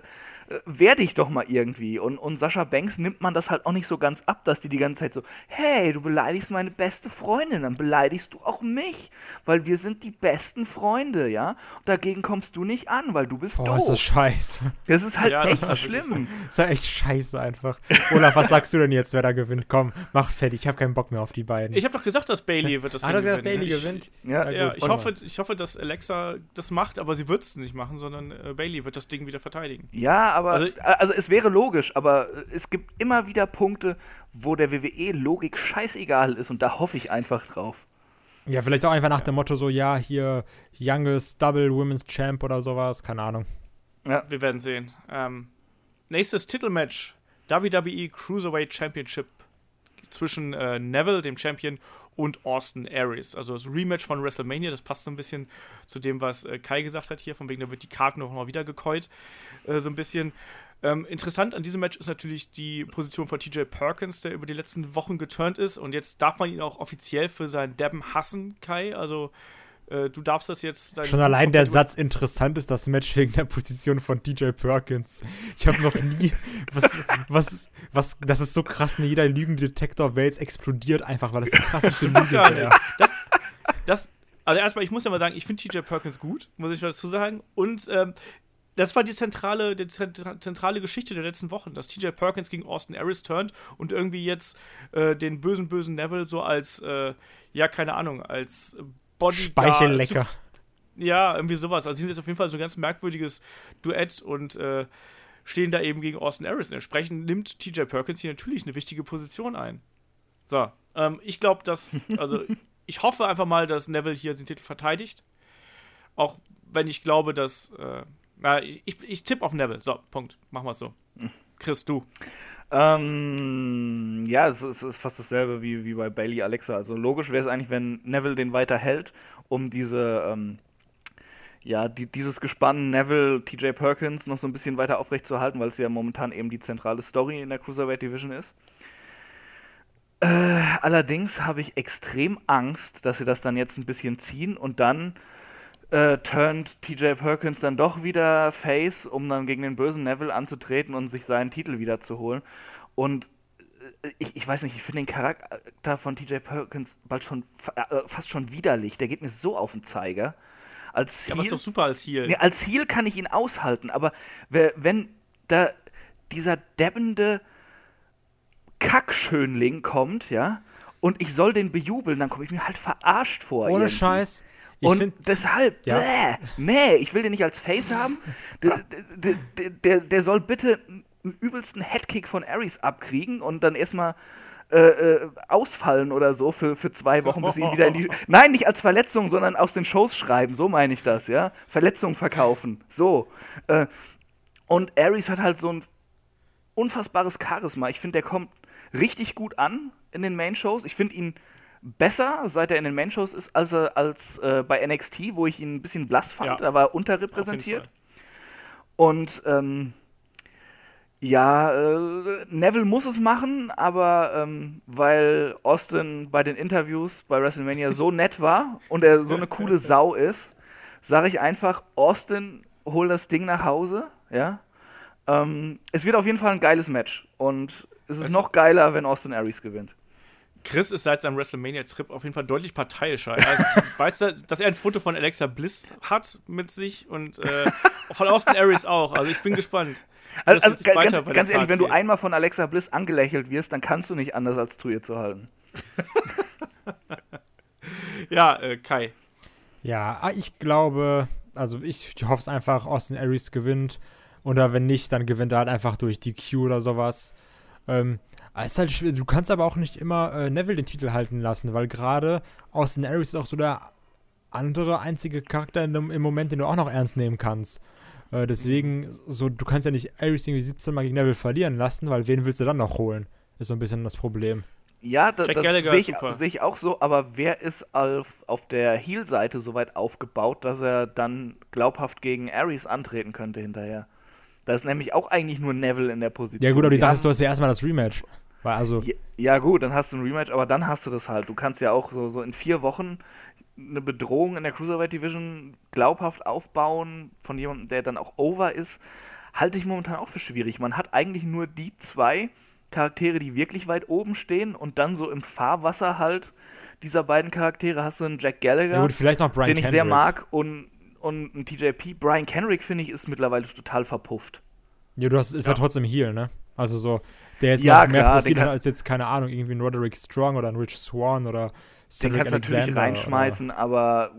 Speaker 4: Äh, wehr dich doch mal irgendwie. Und, und Sascha Banks nimmt man das halt auch nicht so ganz ab, dass die die ganze Zeit so, hey, du beleidigst meine beste Freundin, dann beleidigst du auch mich, weil wir sind die besten Freunde, ja. Und dagegen kommst du nicht an, weil du bist
Speaker 3: Oh,
Speaker 4: doof.
Speaker 3: ist das scheiße.
Speaker 4: das ist halt
Speaker 2: Ja, das
Speaker 4: echt
Speaker 2: ist halt
Speaker 4: schlimm.
Speaker 3: Ist ja echt scheiße einfach. Olaf, was sagst du denn jetzt, wer da gewinnt? Komm, mach fertig. Ich habe keinen Bock mehr auf die beiden.
Speaker 2: Ich habe doch gesagt, dass Bailey wird das
Speaker 3: ah,
Speaker 2: Ding
Speaker 3: das ist
Speaker 2: gewinnen.
Speaker 3: Bailey
Speaker 2: Ich-
Speaker 3: gewinnt.
Speaker 4: Ja,
Speaker 2: Ja,
Speaker 3: gut,
Speaker 2: ich hoffe, ich hoffe, dass Alexa das macht, aber sie wird es nicht machen, sondern äh, Bailey wird das Ding wieder verteidigen.
Speaker 4: Ja, aber also,
Speaker 2: Also-
Speaker 4: es wäre logisch, aber es gibt immer wieder Punkte, wo der WWE Logik scheißegal ist und da hoffe ich einfach drauf.
Speaker 3: Ja, vielleicht auch einfach nach dem Motto so, ja, hier Youngest Double Women's Champ oder sowas, keine Ahnung.
Speaker 4: Ja.
Speaker 2: Wir werden sehen. Ähm, nächstes Titelmatch: WWE Cruiserweight Championship zwischen äh, Neville, dem Champion, und Austin Aries. Also das Rematch von WrestleMania, das passt so ein bisschen zu dem, was äh, Kai gesagt hat hier, von wegen, da wird die Karte noch mal wieder gekäut. Äh, so ein bisschen. Ähm, interessant an diesem Match ist natürlich die Position von TJ Perkins, der über die letzten Wochen geturnt ist. Und jetzt darf man ihn auch offiziell für seinen Dabben hassen, Kai. Also äh, du darfst das jetzt.
Speaker 3: Schon allein der Satz, interessant ist das Match wegen der Position von DJ Perkins. Ich habe noch nie, was, was, was, das ist so krass, in jeder Lügendetektor Wales explodiert einfach, weil das die krasseste Lüge wäre.
Speaker 2: Das, das, also erstmal, ich muss ja mal sagen, ich finde TJ Perkins gut, muss ich mal dazu sagen. Und ähm, das war die zentrale, die zentra- zentrale Geschichte der letzten Wochen, dass TJ Perkins gegen Austin Aries turnt und irgendwie jetzt äh, den bösen, bösen Neville so als, äh, ja, keine Ahnung, als Bodyguard.
Speaker 3: Speichellecker.
Speaker 2: Ja, irgendwie sowas. Also, sie sind jetzt auf jeden Fall so ein ganz merkwürdiges Duett und äh, stehen da eben gegen Austin. Und entsprechend nimmt TJ Perkins hier natürlich eine wichtige Position ein. So, ähm, ich glaube, dass, also, ich hoffe einfach mal, dass Neville hier den Titel verteidigt. Auch wenn ich glaube, dass, äh, na, ich, ich, ich tippe auf Neville. So, Punkt. Machen wir es so. Chris, du.
Speaker 4: Ähm, ja, es ist, es ist fast dasselbe wie, wie bei Bailey Alexa. Also logisch wäre es eigentlich, wenn Neville den weiter hält, um diese, ähm, ja, die, dieses Gespann Neville, TJ Perkins noch so ein bisschen weiter aufrechtzuerhalten, weil es ja momentan eben die zentrale Story in der Cruiserweight Division ist. Äh, allerdings habe ich extrem Angst, dass sie das dann jetzt ein bisschen ziehen und dann äh, turnt TJ Perkins dann doch wieder Face, um dann gegen den bösen Neville anzutreten und sich seinen Titel wieder zu holen. Und äh, ich, ich weiß nicht, ich finde den Charakter von TJ Perkins bald schon äh, fast schon widerlich. Der geht mir so auf den Zeiger. Als
Speaker 2: Ja, aber ist doch super als Heel.
Speaker 4: Nee, als Heel kann ich ihn aushalten, aber wer- wenn da dieser deppende Kackschönling kommt, ja, und ich soll den bejubeln, dann komme ich mir halt verarscht vor.
Speaker 3: Ohne
Speaker 4: irgendwie.
Speaker 3: Scheiß. Ich
Speaker 4: und
Speaker 3: find,
Speaker 4: deshalb,
Speaker 3: ja.
Speaker 4: bäh, nee, ich will den nicht als Face haben. Der, der, der, der, soll bitte einen übelsten Headkick von Ares abkriegen und dann erstmal äh, äh, ausfallen oder so für, für zwei Wochen, bis sie ihn wieder in die. Nein, nicht als Verletzung, sondern aus den Shows schreiben, so meine ich das, ja. Verletzung verkaufen, so. Äh, und Ares hat halt so ein unfassbares Charisma. Ich finde, der kommt richtig gut an in den Main-Shows. Ich finde ihn besser, seit er in den Main-Shows ist, als, als äh, bei NXT, wo ich ihn ein bisschen blass fand.
Speaker 2: Ja.
Speaker 4: War er
Speaker 2: jeden
Speaker 4: unterrepräsentiert. Und ähm, ja, äh, Neville muss es machen, aber ähm, weil Austin bei den Interviews bei WrestleMania so nett war und er so eine coole Sau ist, sage ich einfach, Austin, hol das Ding nach Hause, ja. Ähm, es wird auf jeden Fall ein geiles Match und es ist
Speaker 2: Es-
Speaker 4: noch geiler, wenn Austin Aries gewinnt.
Speaker 2: Chris ist seit seinem WrestleMania-Trip auf jeden Fall deutlich parteiischer. Also ich weiß, da- dass er ein Foto von Alexa Bliss hat mit sich und äh, von Austin Aries auch. Also ich bin gespannt.
Speaker 4: Also, also ganz, ganz ehrlich,
Speaker 2: Card
Speaker 4: wenn du einmal von Alexa Bliss angelächelt wirst, dann kannst du nicht anders als zu ihr zu halten.
Speaker 2: Ja, äh, Kai.
Speaker 3: Ja, ah, ich glaube, also ich hoffe es einfach, Austin Aries gewinnt. Oder wenn nicht, dann gewinnt er halt einfach durch die Q oder sowas. Ähm, aber es ist halt schwer. Du kannst aber auch nicht immer äh, Neville den Titel halten lassen, weil gerade Austin Aries ist auch so der andere einzige Charakter dem, im Moment, den du auch noch ernst nehmen kannst. Äh, deswegen, so, du kannst ja nicht Aries irgendwie 17 Mal gegen Neville verlieren lassen, weil wen willst du dann noch holen? Ist so ein bisschen das Problem.
Speaker 4: Ja, da, das sehe
Speaker 2: ist
Speaker 4: ich, seh ich auch so, aber wer ist auf, auf der Heel-Seite so weit aufgebaut, dass er dann glaubhaft gegen Ares antreten könnte hinterher? Da ist nämlich auch eigentlich nur Neville in der Position.
Speaker 3: Ja, gut, aber die Sache ist, du hast ja erstmal das Rematch. Weil also,
Speaker 4: Ja, ja, gut, dann hast du ein Rematch, aber dann hast du das halt. Du kannst ja auch so, so in vier Wochen eine Bedrohung in der Cruiserweight Division glaubhaft aufbauen von jemandem, der dann auch over ist, halte ich momentan auch für schwierig. Man hat eigentlich nur die zwei Charaktere, die wirklich weit oben stehen und dann so im Fahrwasser halt dieser beiden Charaktere hast du einen Jack Gallagher,
Speaker 3: ja gut, vielleicht noch Brian
Speaker 4: den ich
Speaker 3: Kendrick.
Speaker 4: sehr mag und, und einen TJP. Brian Kenrick, finde ich, ist mittlerweile total verpufft.
Speaker 3: Ja, du hast, ist ja.
Speaker 2: Ja.
Speaker 3: trotzdem Heal, ne? Also so, der jetzt
Speaker 4: Ja,
Speaker 3: noch mehr
Speaker 4: klar, den
Speaker 3: Profil hat als jetzt, keine Ahnung, irgendwie ein Roderick Strong oder ein Rich Swan oder
Speaker 4: Den
Speaker 3: Cedric
Speaker 4: kannst du natürlich
Speaker 3: Alexander
Speaker 4: reinschmeißen, aber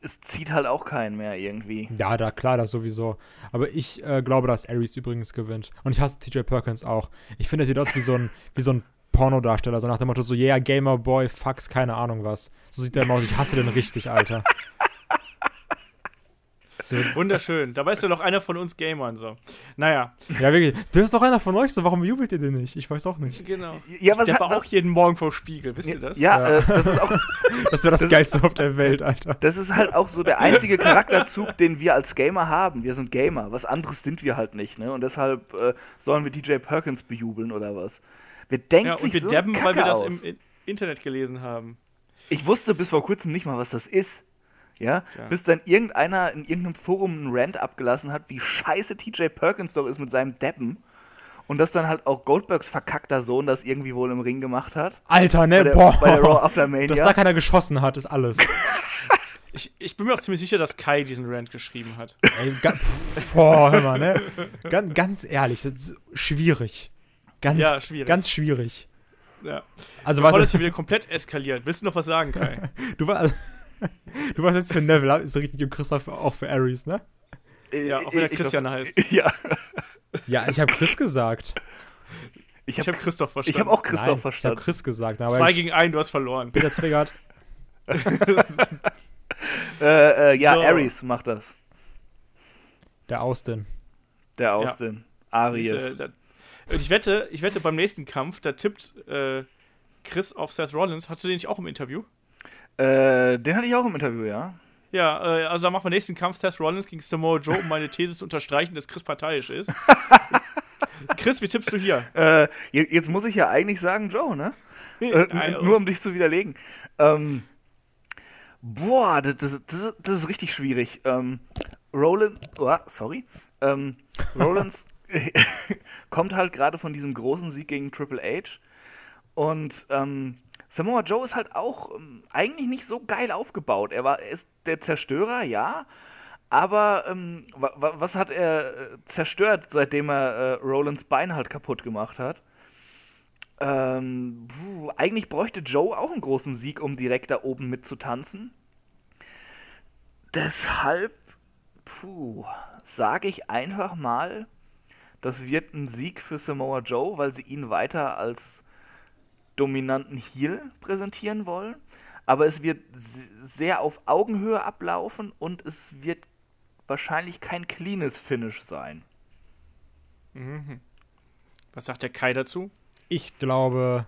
Speaker 4: es zieht halt auch keinen mehr irgendwie.
Speaker 3: Oder, ja, da klar, das sowieso. Aber ich äh, glaube, dass Aries übrigens gewinnt. Und ich hasse TJ Perkins auch. Ich finde, er sieht aus wie so ein, wie so ein Pornodarsteller, so nach dem Motto, so, yeah, Gamer Boy, fucks, keine Ahnung was. So sieht der aus. Ich hasse den richtig, Alter. So,
Speaker 2: Wunderschön. Da weißt du doch einer von uns Gamern so. Naja,
Speaker 3: ja, wirklich. Der ist doch einer von euch, so warum jubelt ihr denn nicht? Ich weiß auch nicht.
Speaker 2: genau.
Speaker 4: Ja, was
Speaker 2: Der
Speaker 4: hat
Speaker 2: war auch jeden Morgen vor Spiegel, wisst ihr das?
Speaker 4: Ja,
Speaker 3: Ja.
Speaker 4: Äh, das ist auch
Speaker 3: Das wäre das, Geilste auf der Welt, Alter.
Speaker 4: das ist halt auch so der einzige Charakterzug, den wir als Gamer haben. Wir sind Gamer. Was anderes sind wir halt nicht, ne? Und deshalb äh, sollen wir DJ Perkins bejubeln oder was? Wir denken
Speaker 2: Ja, und
Speaker 4: sich
Speaker 2: wir
Speaker 4: so
Speaker 2: dabben, weil wir das
Speaker 4: aus.
Speaker 2: im Internet gelesen haben.
Speaker 4: Ich wusste bis vor kurzem nicht mal, was das ist. Ja,
Speaker 2: Tja.
Speaker 4: bis dann irgendeiner in irgendeinem Forum einen Rant abgelassen hat, wie scheiße TJ Perkins doch ist mit seinem Deppen. Und dass dann halt auch Goldbergs verkackter Sohn das irgendwie wohl im Ring gemacht hat.
Speaker 3: Alter, ne?
Speaker 4: Bei der,
Speaker 3: Boah.
Speaker 4: bei der Raw After Mania.
Speaker 3: Dass da keiner geschossen hat, ist alles.
Speaker 2: Ich, ich bin mir auch ziemlich sicher, dass Kai diesen Rant geschrieben hat.
Speaker 3: Ey, ga, boah, hör mal, ne? Ganz, ganz ehrlich, das ist schwierig. Ganz,
Speaker 2: Ja, schwierig.
Speaker 3: Ganz schwierig.
Speaker 2: Ja.
Speaker 3: Also,
Speaker 2: Voll ist
Speaker 3: was,
Speaker 2: hier wieder komplett eskaliert. Willst du noch was sagen, Kai?
Speaker 3: du, war, du warst jetzt für Neville, ist richtig, und Christoph auch für Ares, ne?
Speaker 2: Ja, auch wenn er
Speaker 4: Ich-
Speaker 2: Christian heißt.
Speaker 4: Ja,
Speaker 3: Ja, ich habe Chris gesagt.
Speaker 4: ich
Speaker 2: Ich
Speaker 4: habe
Speaker 2: habe Christoph verstanden.
Speaker 4: ich hab auch Christoph
Speaker 3: Nein, Ich
Speaker 4: verstanden.
Speaker 3: habe Chris gesagt, aber
Speaker 2: Zwei
Speaker 3: ich,
Speaker 2: gegen einen, du hast verloren.
Speaker 3: Peter Zwiggert.
Speaker 4: Äh, äh, ja,
Speaker 2: So.
Speaker 4: Ares macht das.
Speaker 3: Der Austin.
Speaker 4: Der Austin. Aries.
Speaker 2: Diese, ich wette, ich wette beim nächsten Kampf, da tippt äh, Chris auf Seth Rollins. Hast du den nicht auch im Interview?
Speaker 4: Äh, den hatte ich auch im Interview, ja.
Speaker 2: Ja, äh, also da machen wir nächsten Kampf Seth Rollins gegen Samoa Joe, um meine These zu unterstreichen, dass Chris parteiisch ist. Chris, wie tippst du hier?
Speaker 4: Äh, je- jetzt muss ich ja eigentlich sagen, Joe, ne? Äh, nur um dich zu widerlegen. Ähm, boah, das, das, das, ist richtig schwierig. Ähm, Rollins, oh, sorry. Ähm, Rollins kommt halt gerade von diesem großen Sieg gegen Triple H. Und ähm, Samoa Joe ist halt auch ähm, eigentlich nicht so geil aufgebaut. Er war er ist der Zerstörer, ja. Aber ähm, wa wa was hat er äh, zerstört, seitdem er äh, Rollins Bein halt kaputt gemacht hat? Ähm, puh, eigentlich bräuchte Joe auch einen großen Sieg, um direkt da oben mitzutanzen. Deshalb, puh, sage ich einfach mal, das wird ein Sieg für Samoa Joe, weil sie ihn weiter als dominanten Heel präsentieren wollen. Aber es wird sehr auf Augenhöhe ablaufen und es wird wahrscheinlich kein cleanes Finish sein.
Speaker 2: Mhm. Was sagt der Kai dazu?
Speaker 3: Ich glaube,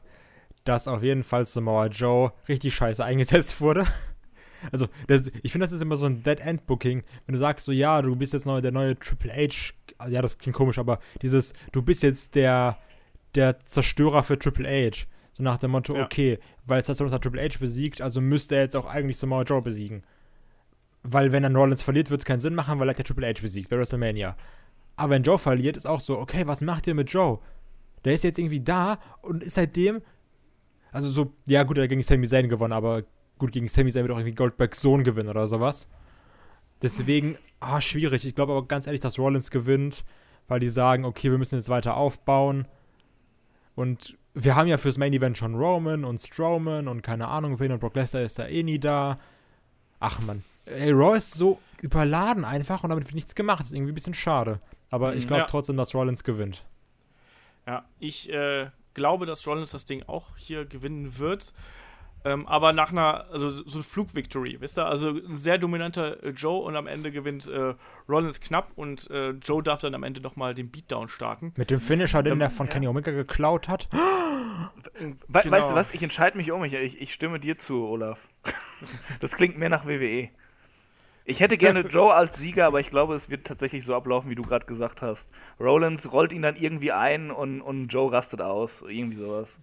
Speaker 3: dass auf jeden Fall Samoa Joe richtig scheiße eingesetzt wurde. Also, das, ich finde, das ist immer so ein Dead-End-Booking. Wenn du sagst, so, ja, du bist jetzt neu, der neue Triple H, ja, das klingt komisch, aber dieses, du bist jetzt der, der Zerstörer für Triple H. So nach dem Motto,
Speaker 2: Ja.
Speaker 3: okay, weil Rollins hat Triple H besiegt, also müsste er jetzt auch eigentlich Samoa Joe besiegen. Weil wenn dann Rollins verliert, wird es keinen Sinn machen, weil er hat ja Triple H besiegt bei WrestleMania. Aber wenn Joe verliert, ist auch so, okay, was macht ihr mit Joe? Der ist jetzt irgendwie da und ist seitdem. Also so, ja gut, er hat gegen Sami Zayn gewonnen, aber gut, gegen Sami Zayn wird auch irgendwie Goldbergs Sohn gewinnen oder sowas. Deswegen, ah, schwierig. Ich glaube aber ganz ehrlich, dass Rollins gewinnt, weil die sagen, okay, wir müssen jetzt weiter aufbauen. Und wir haben ja fürs Main Event schon Roman und Strowman und keine Ahnung wen und Brock Lesnar ist da eh nie da. Ach man, ey, Raw ist so überladen einfach und damit wird nichts gemacht. Das ist irgendwie ein bisschen schade. Aber ich
Speaker 4: Mhm.
Speaker 3: glaube
Speaker 2: Ja.
Speaker 3: trotzdem, dass Rollins gewinnt.
Speaker 2: Ja, ich äh, glaube, dass Rollins das Ding auch hier gewinnen wird. Ähm, aber nach einer, also so eine Flug-Victory, wisst ihr? Also ein sehr dominanter äh, Joe und am Ende gewinnt äh, Rollins knapp und äh, Joe darf dann am Ende nochmal den Beatdown starten.
Speaker 3: Mit dem Finisher, den
Speaker 2: Ähm,
Speaker 3: der von
Speaker 2: ja.
Speaker 3: Kenny Omega geklaut hat.
Speaker 4: We
Speaker 2: Genau.
Speaker 4: Weißt du was? Ich entscheide mich um. Ich, ich, ich stimme dir zu, Olaf. das klingt mehr nach WWE. Ich hätte gerne Joe als Sieger, aber ich glaube, es wird tatsächlich so ablaufen, wie du gerade gesagt hast. Rollins rollt ihn dann irgendwie ein und, und Joe rastet aus. Irgendwie sowas.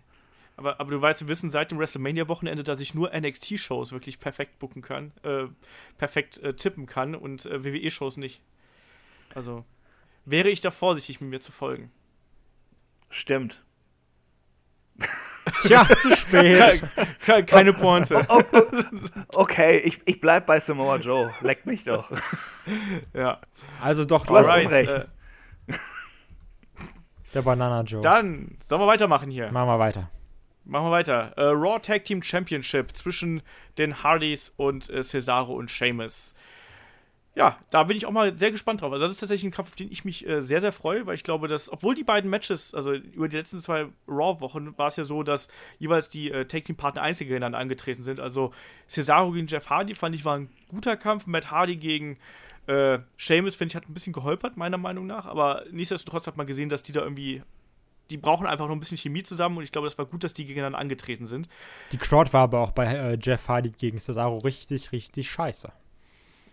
Speaker 2: Aber, aber du weißt, wir wissen seit dem WrestleMania-Wochenende, dass ich nur NXT-Shows wirklich perfekt booken kann, äh, perfekt äh, tippen kann und äh, WWE-Shows nicht. Also wäre ich da vorsichtig, mit mir zu folgen.
Speaker 4: Stimmt.
Speaker 3: Tja, zu spät.
Speaker 2: Keine, keine Pointe.
Speaker 4: Oh, oh, okay, ich, ich bleib bei Samoa Joe. Leck mich doch.
Speaker 2: ja.
Speaker 3: Also doch,
Speaker 4: Du hast Unrecht.
Speaker 2: äh,
Speaker 3: der Banana Joe.
Speaker 2: dann sollen wir weitermachen hier.
Speaker 3: Machen wir weiter.
Speaker 2: Machen wir weiter. Äh, Raw Tag Team Championship zwischen den Hardys und äh, Cesaro und Sheamus. Ja, da bin ich auch mal sehr gespannt drauf. Also, das ist tatsächlich ein Kampf, auf den ich mich äh, sehr, sehr freue, weil ich glaube, dass, obwohl die beiden Matches, also über die letzten zwei Raw-Wochen, war es ja so, dass jeweils die äh, Tag Team-Partner einzig gegeneinander angetreten sind. Also, Cesaro gegen Jeff Hardy fand ich war ein guter Kampf. Matt Hardy gegen äh, Sheamus, finde ich, hat ein bisschen geholpert, meiner Meinung nach. Aber nichtsdestotrotz hat man gesehen, dass die da irgendwie. Die brauchen einfach noch ein bisschen Chemie zusammen und ich glaube, das war gut, dass die gegeneinander angetreten sind.
Speaker 3: Die Crowd war aber auch bei äh, Jeff Hardy gegen Cesaro richtig, richtig scheiße.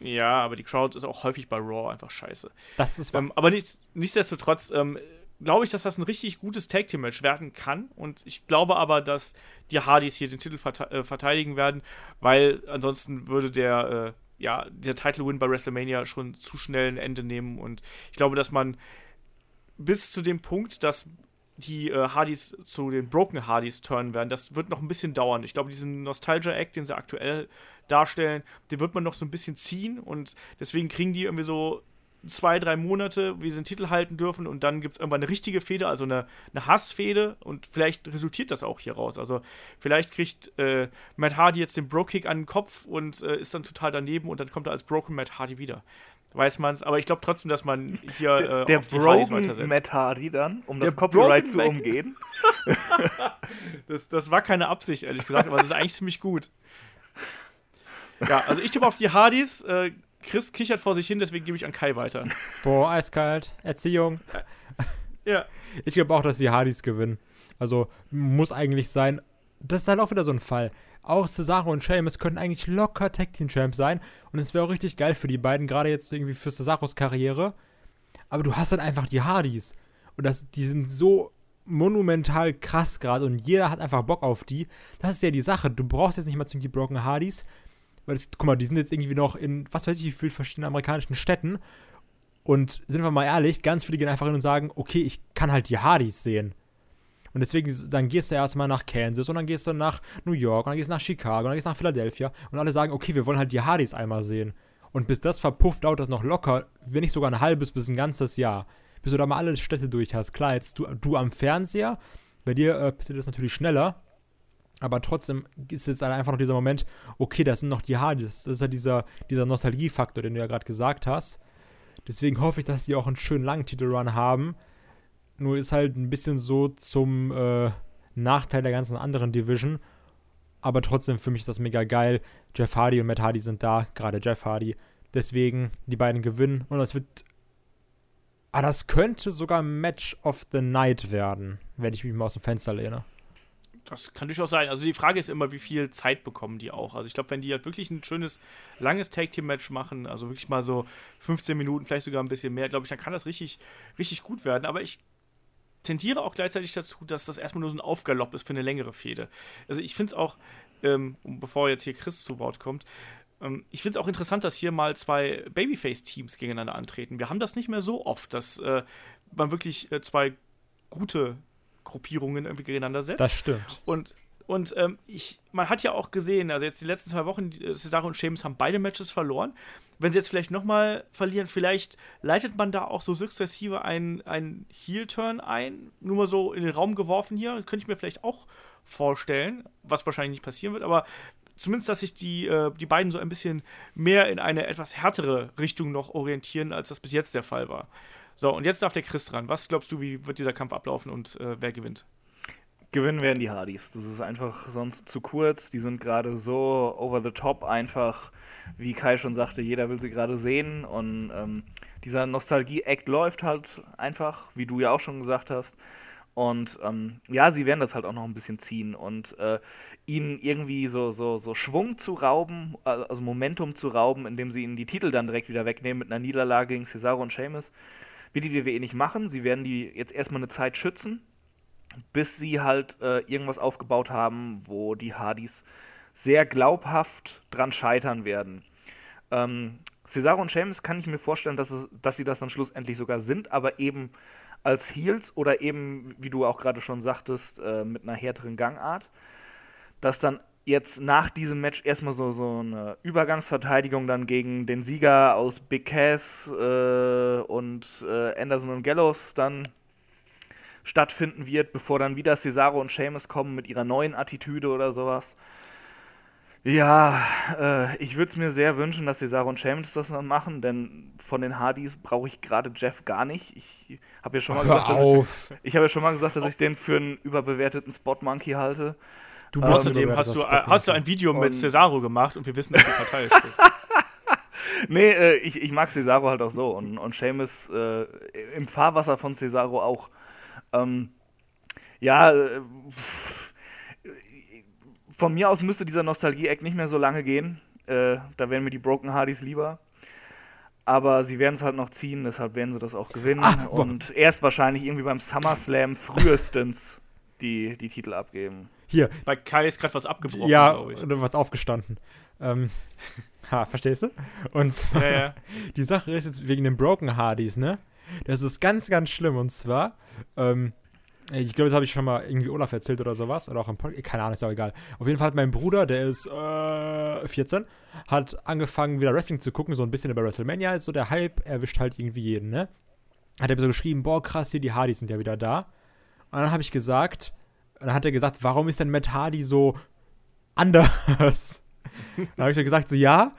Speaker 2: Ja, aber die Crowd ist auch häufig bei Raw einfach scheiße.
Speaker 3: Das ist.
Speaker 2: Ähm, aber nichts, nichtsdestotrotz ähm, glaube ich, dass das ein richtig gutes Tag Team Match werden kann. Und ich glaube aber, dass die Hardys hier den Titel verte äh, verteidigen werden, weil ansonsten würde der, äh, ja, der Title Win bei WrestleMania schon zu schnell ein Ende nehmen. Und ich glaube, dass man bis zu dem Punkt, dass die äh, Hardys zu den Broken Hardys turnen werden, das wird noch ein bisschen dauern. Ich glaube, diesen Nostalgia-Act, den sie aktuell darstellen, den wird man noch so ein bisschen ziehen und deswegen kriegen die irgendwie so zwei, drei Monate, wie sie den Titel halten dürfen und dann gibt es irgendwann eine richtige Fehde, also eine, eine Hassfehde und vielleicht resultiert das auch hier raus. Also vielleicht kriegt äh, Matt Hardy jetzt den Bro-Kick an den Kopf und äh, ist dann total daneben und dann kommt er als Broken Matt Hardy wieder. Weiß man's, aber ich glaube trotzdem, dass man hier
Speaker 4: Der,
Speaker 2: äh,
Speaker 4: der
Speaker 2: auf die Hardys
Speaker 4: Broken
Speaker 2: weitersetzt.
Speaker 4: Matt Hardy dann, um
Speaker 2: Der
Speaker 4: das Copyright
Speaker 2: Broken
Speaker 4: zu
Speaker 2: Mac-
Speaker 4: umgehen.
Speaker 2: Das, das war keine Absicht, ehrlich gesagt, aber es ist eigentlich ziemlich gut. Ja, also ich tippe auf die Hardys. Äh, Chris kichert vor sich hin, deswegen gebe ich an Kai weiter.
Speaker 3: Boah, eiskalt. Erziehung.
Speaker 2: Ja.
Speaker 3: Ich glaube auch, dass die Hardys gewinnen. Also muss eigentlich sein. Das ist halt auch wieder so ein Fall. Auch Cesaro und Sheamus könnten eigentlich locker Tag Team Champs sein. Und es wäre auch richtig geil für die beiden, gerade jetzt irgendwie für Cesaros Karriere. Aber du hast halt einfach die Hardys. Und das, die sind so monumental krass gerade und jeder hat einfach Bock auf die. Das ist ja die Sache. Du brauchst jetzt nicht mal zwingend die Broken Hardys. Weil, es, guck mal, die sind jetzt irgendwie noch in, was weiß ich, wie vielen verschiedenen amerikanischen Städten. Und sind wir mal ehrlich, ganz viele gehen einfach hin und sagen, okay, ich kann halt die Hardys sehen. Und deswegen, dann gehst du erstmal nach Kansas und dann gehst du nach New York und dann gehst du nach Chicago und dann gehst du nach Philadelphia und alle sagen, okay, wir wollen halt die Hardys einmal sehen. Und bis das verpufft, dauert das noch locker, wenn nicht sogar ein halbes bis ein ganzes Jahr. Bis du da mal alle Städte durch hast. Klar, jetzt du, du am Fernseher, bei dir äh, passiert das natürlich schneller, aber trotzdem ist jetzt einfach noch dieser Moment, okay, das sind noch die Hardys. Das ist ja dieser, dieser Nostalgiefaktor, den du ja gerade gesagt hast. Deswegen hoffe ich, dass die auch einen schönen langen Titelrun haben. Nur ist halt ein bisschen so zum äh, Nachteil der ganzen anderen Division. Aber trotzdem, für mich ist das mega geil. Jeff Hardy und Matt Hardy sind da, gerade Jeff Hardy. Deswegen, die beiden gewinnen. Und das wird. Ah, das könnte sogar Match of the Night werden, wenn ich mich mal aus dem Fenster lehne.
Speaker 2: Das kann durchaus sein. Also die Frage ist immer, wie viel Zeit bekommen die auch. Also ich glaube, wenn die halt wirklich ein schönes, langes Tag-Team-Match machen, also wirklich mal so 15 Minuten, vielleicht sogar ein bisschen mehr, glaube ich, dann kann das richtig, richtig gut werden. Aber ich tendiere auch gleichzeitig dazu, dass das erstmal nur so ein Aufgalopp ist für eine längere Fehde. Also ich finde es auch, ähm, bevor jetzt hier Chris zu Wort kommt, ähm, ich finde es auch interessant, dass hier mal zwei Babyface-Teams gegeneinander antreten. Wir haben das nicht mehr so oft, dass äh, man wirklich äh, zwei gute Gruppierungen irgendwie gegeneinander setzt.
Speaker 3: Das stimmt.
Speaker 2: Und, und ähm, ich, man hat ja auch gesehen, also jetzt die letzten zwei Wochen, äh, Cesaro und Sheamus haben beide Matches verloren. Wenn sie jetzt vielleicht nochmal verlieren, vielleicht leitet man da auch so sukzessive einen, Heel-Turn ein. Nur mal so in den Raum geworfen hier. Könnte ich mir vielleicht auch vorstellen, was wahrscheinlich nicht passieren wird, aber zumindest, dass sich die, äh, die beiden so ein bisschen mehr in eine etwas härtere Richtung noch orientieren, als das bis jetzt der Fall war. So, und jetzt darf der Chris dran. Was glaubst du, wie wird dieser Kampf ablaufen und äh, wer gewinnt?
Speaker 4: Gewinnen werden die Hardys. Das ist einfach sonst zu kurz. Die sind gerade so over the top einfach, wie Kai schon sagte, jeder will sie gerade sehen. Und ähm, dieser Nostalgie-Act läuft halt einfach, wie du ja auch schon gesagt hast. Und ähm, ja, sie werden das halt auch noch ein bisschen ziehen und äh, ihnen irgendwie so, so, so Schwung zu rauben, also Momentum zu rauben, indem sie ihnen die Titel dann direkt wieder wegnehmen mit einer Niederlage gegen Cesaro und Sheamus, wird die WWE nicht machen. Sie werden die jetzt erstmal eine Zeit schützen, bis sie halt äh, irgendwas aufgebaut haben, wo die Hardys sehr glaubhaft dran scheitern werden. Ähm, Cesaro und Sheamus kann ich mir vorstellen, dass, es, dass sie das dann schlussendlich sogar sind, aber eben als Heels oder eben, wie du auch gerade schon sagtest, äh, mit einer härteren Gangart, dass dann jetzt nach diesem Match erstmal so, so eine Übergangsverteidigung dann gegen den Sieger aus Big Cass äh, und äh, Anderson und Gallows dann stattfinden wird, bevor dann wieder Cesaro und Sheamus kommen mit ihrer neuen Attitüde oder sowas. Ja, äh, ich würde es mir sehr wünschen, dass Cesaro und Sheamus das dann machen, denn von den Hardys brauche ich gerade Jeff gar nicht. Ich habe ja schon mal
Speaker 3: Hör
Speaker 4: gesagt,
Speaker 3: auf.
Speaker 4: ich, ich habe ja schon mal gesagt, dass ich den für einen überbewerteten Spot Monkey halte.
Speaker 3: Du
Speaker 4: Ähm,
Speaker 3: bist
Speaker 2: Außerdem hast du, hast du ein Video
Speaker 4: Und-
Speaker 2: mit Cesaro gemacht und wir wissen, dass du parteiisch bist.
Speaker 4: Nee, äh, ich, ich mag Cesaro halt auch so und, und Seamus äh, im Fahrwasser von Cesaro auch. Ähm, ja, äh, pff, von mir aus müsste dieser Nostalgie-Eck nicht mehr so lange gehen. Äh, da wären mir die Broken Hardys lieber. Aber sie werden es halt noch ziehen, deshalb werden sie das auch gewinnen.
Speaker 3: Ah, wo-
Speaker 4: und erst wahrscheinlich irgendwie beim SummerSlam frühestens die, die Titel abgeben.
Speaker 3: Hier,
Speaker 2: Bei Kai ist gerade was abgebrochen,
Speaker 3: ja,
Speaker 2: glaube ich.
Speaker 3: oder was aufgestanden. Ähm, ha, verstehst du? Und zwar,
Speaker 2: Ja, ja.
Speaker 3: die Sache ist jetzt wegen den Broken Hardys, ne? Das ist ganz, ganz schlimm. Und zwar, ähm, ich glaube, das habe ich schon mal irgendwie Olaf erzählt oder sowas. Oder auch im Podcast. Keine Ahnung, ist auch egal. Auf jeden Fall hat mein Bruder, der ist äh, 14, hat angefangen, wieder Wrestling zu gucken, so ein bisschen über WrestleMania. Ist so der Hype erwischt halt irgendwie jeden, ne? Hat er mir so geschrieben, boah, krass, hier, die Hardys sind ja wieder da. Und dann habe ich gesagt, dann hat er gesagt, warum ist denn Matt Hardy so anders? dann habe ich so gesagt, so, ja,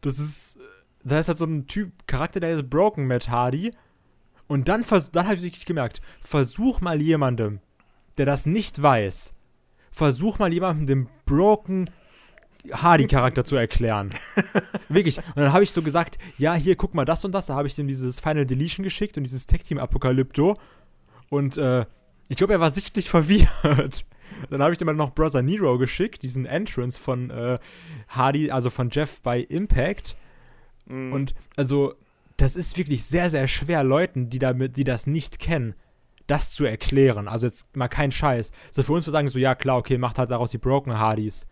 Speaker 3: das ist, da ist halt so ein Typ, Charakter, der ist broken, Matt Hardy. Und dann, dann habe ich wirklich gemerkt, versuch mal jemandem, der das nicht weiß, versuch mal jemandem den broken Hardy-Charakter zu erklären. Wirklich. Und dann habe ich so gesagt, ja, hier, guck mal das und das. Da habe ich dem dieses Final Deletion geschickt und dieses Tech-Team-Apokalypto. Und äh, ich glaube, er war sichtlich verwirrt. Dann habe ich dem mal noch Brother Nero geschickt, diesen Entrance von äh, Hardy, also von Jeff bei Impact.
Speaker 2: Mhm.
Speaker 3: Und also, das ist wirklich sehr, sehr schwer, Leuten, die, damit, die das nicht kennen, das zu erklären. Also jetzt mal kein Scheiß. So für uns wir sagen so, ja klar, okay, macht halt daraus die Broken Hardys.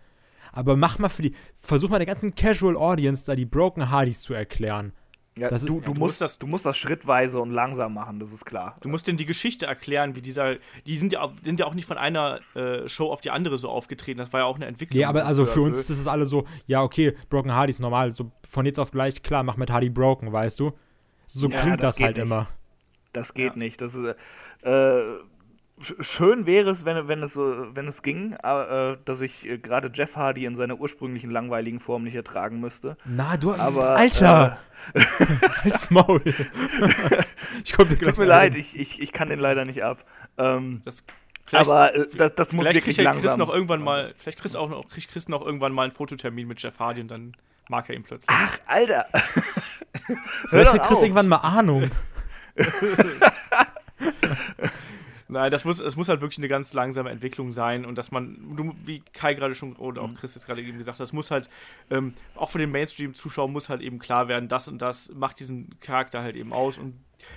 Speaker 3: Aber mach mal für die, versuch mal der ganzen Casual Audience da die Broken Hardys zu erklären.
Speaker 4: Ja,
Speaker 3: Das ist-
Speaker 4: du,
Speaker 3: ja,
Speaker 4: du,
Speaker 2: du
Speaker 4: musst
Speaker 2: musst
Speaker 4: das, du musst das schrittweise und langsam machen, das ist klar.
Speaker 2: Du musst denen die Geschichte erklären, wie dieser. Die sind ja, auch- sind ja auch nicht von einer äh, Show auf die andere so aufgetreten. Das war ja auch eine Entwicklung.
Speaker 3: Nee, aber also für uns ist es alle so, ja, okay, Broken Hardys normal, so von jetzt auf gleich, klar, mach mit Hardy Broken, weißt du? So
Speaker 4: Ja,
Speaker 3: klingt
Speaker 4: das
Speaker 3: das, halt
Speaker 4: nicht.
Speaker 3: immer.
Speaker 4: Das geht
Speaker 2: Ja.
Speaker 4: nicht. Das ist, äh, schön wäre es, wenn, wenn, es so, wenn es ging, äh, dass ich äh, gerade Jeff Hardy in seiner ursprünglichen langweiligen Form nicht ertragen müsste.
Speaker 3: Na, du,
Speaker 4: Aber,
Speaker 3: Alter, halt's Maul. ich komm dir
Speaker 4: Äh,
Speaker 3: gleich
Speaker 4: tut mir leid, ich, ich, ich kann den leider nicht ab. Ähm,
Speaker 2: Das, vielleicht,
Speaker 4: aber äh, das, das muss
Speaker 2: vielleicht
Speaker 4: wirklich
Speaker 2: kriegt ja Chris
Speaker 4: langsam.
Speaker 2: noch irgendwann mal. Vielleicht kriegst auch noch, kriegt Chris noch irgendwann mal einen Fototermin mit Jeff Hardy und dann mag er ihn plötzlich.
Speaker 4: Ach, Alter.
Speaker 3: Vielleicht hat Chris
Speaker 4: auf.
Speaker 3: irgendwann mal Ahnung.
Speaker 2: Nein, das muss, es muss halt wirklich eine ganz langsame Entwicklung sein und dass man, du, wie Kai gerade schon oder
Speaker 4: Mhm.
Speaker 2: auch Chris jetzt gerade eben gesagt hat, das muss halt, ähm, auch für den Mainstream-Zuschauer muss halt eben klar werden, das und das macht diesen Charakter halt eben aus und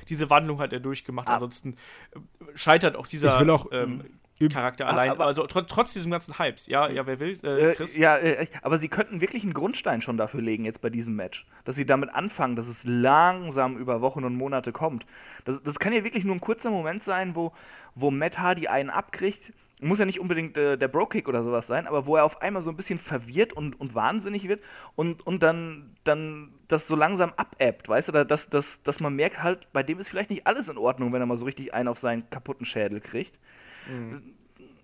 Speaker 2: diese Wandlung hat er durchgemacht.
Speaker 4: Ah.
Speaker 2: Ansonsten äh, scheitert auch dieser
Speaker 3: Ich will auch,
Speaker 2: ähm,
Speaker 3: üb-
Speaker 2: Charakter
Speaker 4: Ah,
Speaker 2: allein,
Speaker 4: aber-
Speaker 2: also tr trotz diesem ganzen Hypes. Ja, ja, wer will? Äh,
Speaker 4: Äh,
Speaker 2: Chris?
Speaker 4: ja, äh, aber sie könnten wirklich einen Grundstein schon dafür legen jetzt bei diesem Match. Dass sie damit anfangen, dass es langsam über Wochen und Monate kommt. Das, das kann ja wirklich nur ein kurzer Moment sein, wo, wo Matt Hardy einen abkriegt. Muss ja nicht unbedingt äh, der Bro-Kick oder sowas sein, aber wo er auf einmal so ein bisschen verwirrt und, und wahnsinnig wird und, und dann, dann das so langsam abebbt, weißt du? Da- Dass, dass, dass man merkt halt, bei dem ist vielleicht nicht alles in Ordnung, wenn er mal so richtig einen auf seinen kaputten Schädel kriegt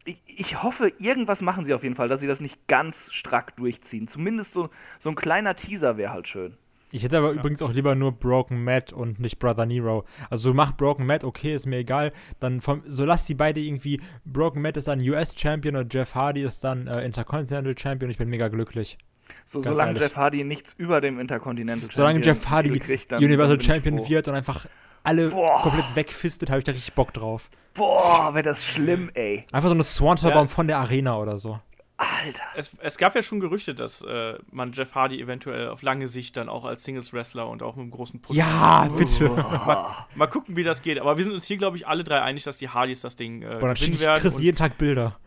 Speaker 4: ich, ich hoffe, irgendwas machen sie auf jeden Fall, dass sie das nicht ganz strack durchziehen. Zumindest so, so ein kleiner Teaser wäre halt schön.
Speaker 3: Ich hätte aber übrigens auch lieber nur Broken Matt und nicht Brother Nero. Also mach Broken Matt, okay, ist mir egal. Dann vom, so lass die beide irgendwie. Broken Matt ist dann US-Champion und Jeff Hardy ist dann äh, Intercontinental Champion. Ich bin mega glücklich.
Speaker 4: So, solange
Speaker 3: ehrlich.
Speaker 4: Jeff Hardy nichts über dem Intercontinental
Speaker 3: Solange
Speaker 4: Champion
Speaker 3: Jeff Hardy
Speaker 4: kriegt, dann-
Speaker 3: Universal Champion wird und einfach alle Boah. komplett wegfistet, habe ich da richtig Bock drauf.
Speaker 4: Boah, wäre das schlimm, ey.
Speaker 3: Einfach so eine Swanton-Baum ja. von der Arena oder so.
Speaker 2: Alter. Es, es, gab ja schon Gerüchte, dass äh, man Jeff Hardy eventuell auf lange Sicht dann auch als Singles-Wrestler und auch mit einem großen
Speaker 3: Push. Ja, bitte.
Speaker 2: Mal, mal, gucken, wie das geht. Aber wir sind uns hier, glaube ich, alle drei einig, dass die Hardys das Ding äh,
Speaker 3: Boah, dann gewinnen werden. Chris jeden Tag Bilder.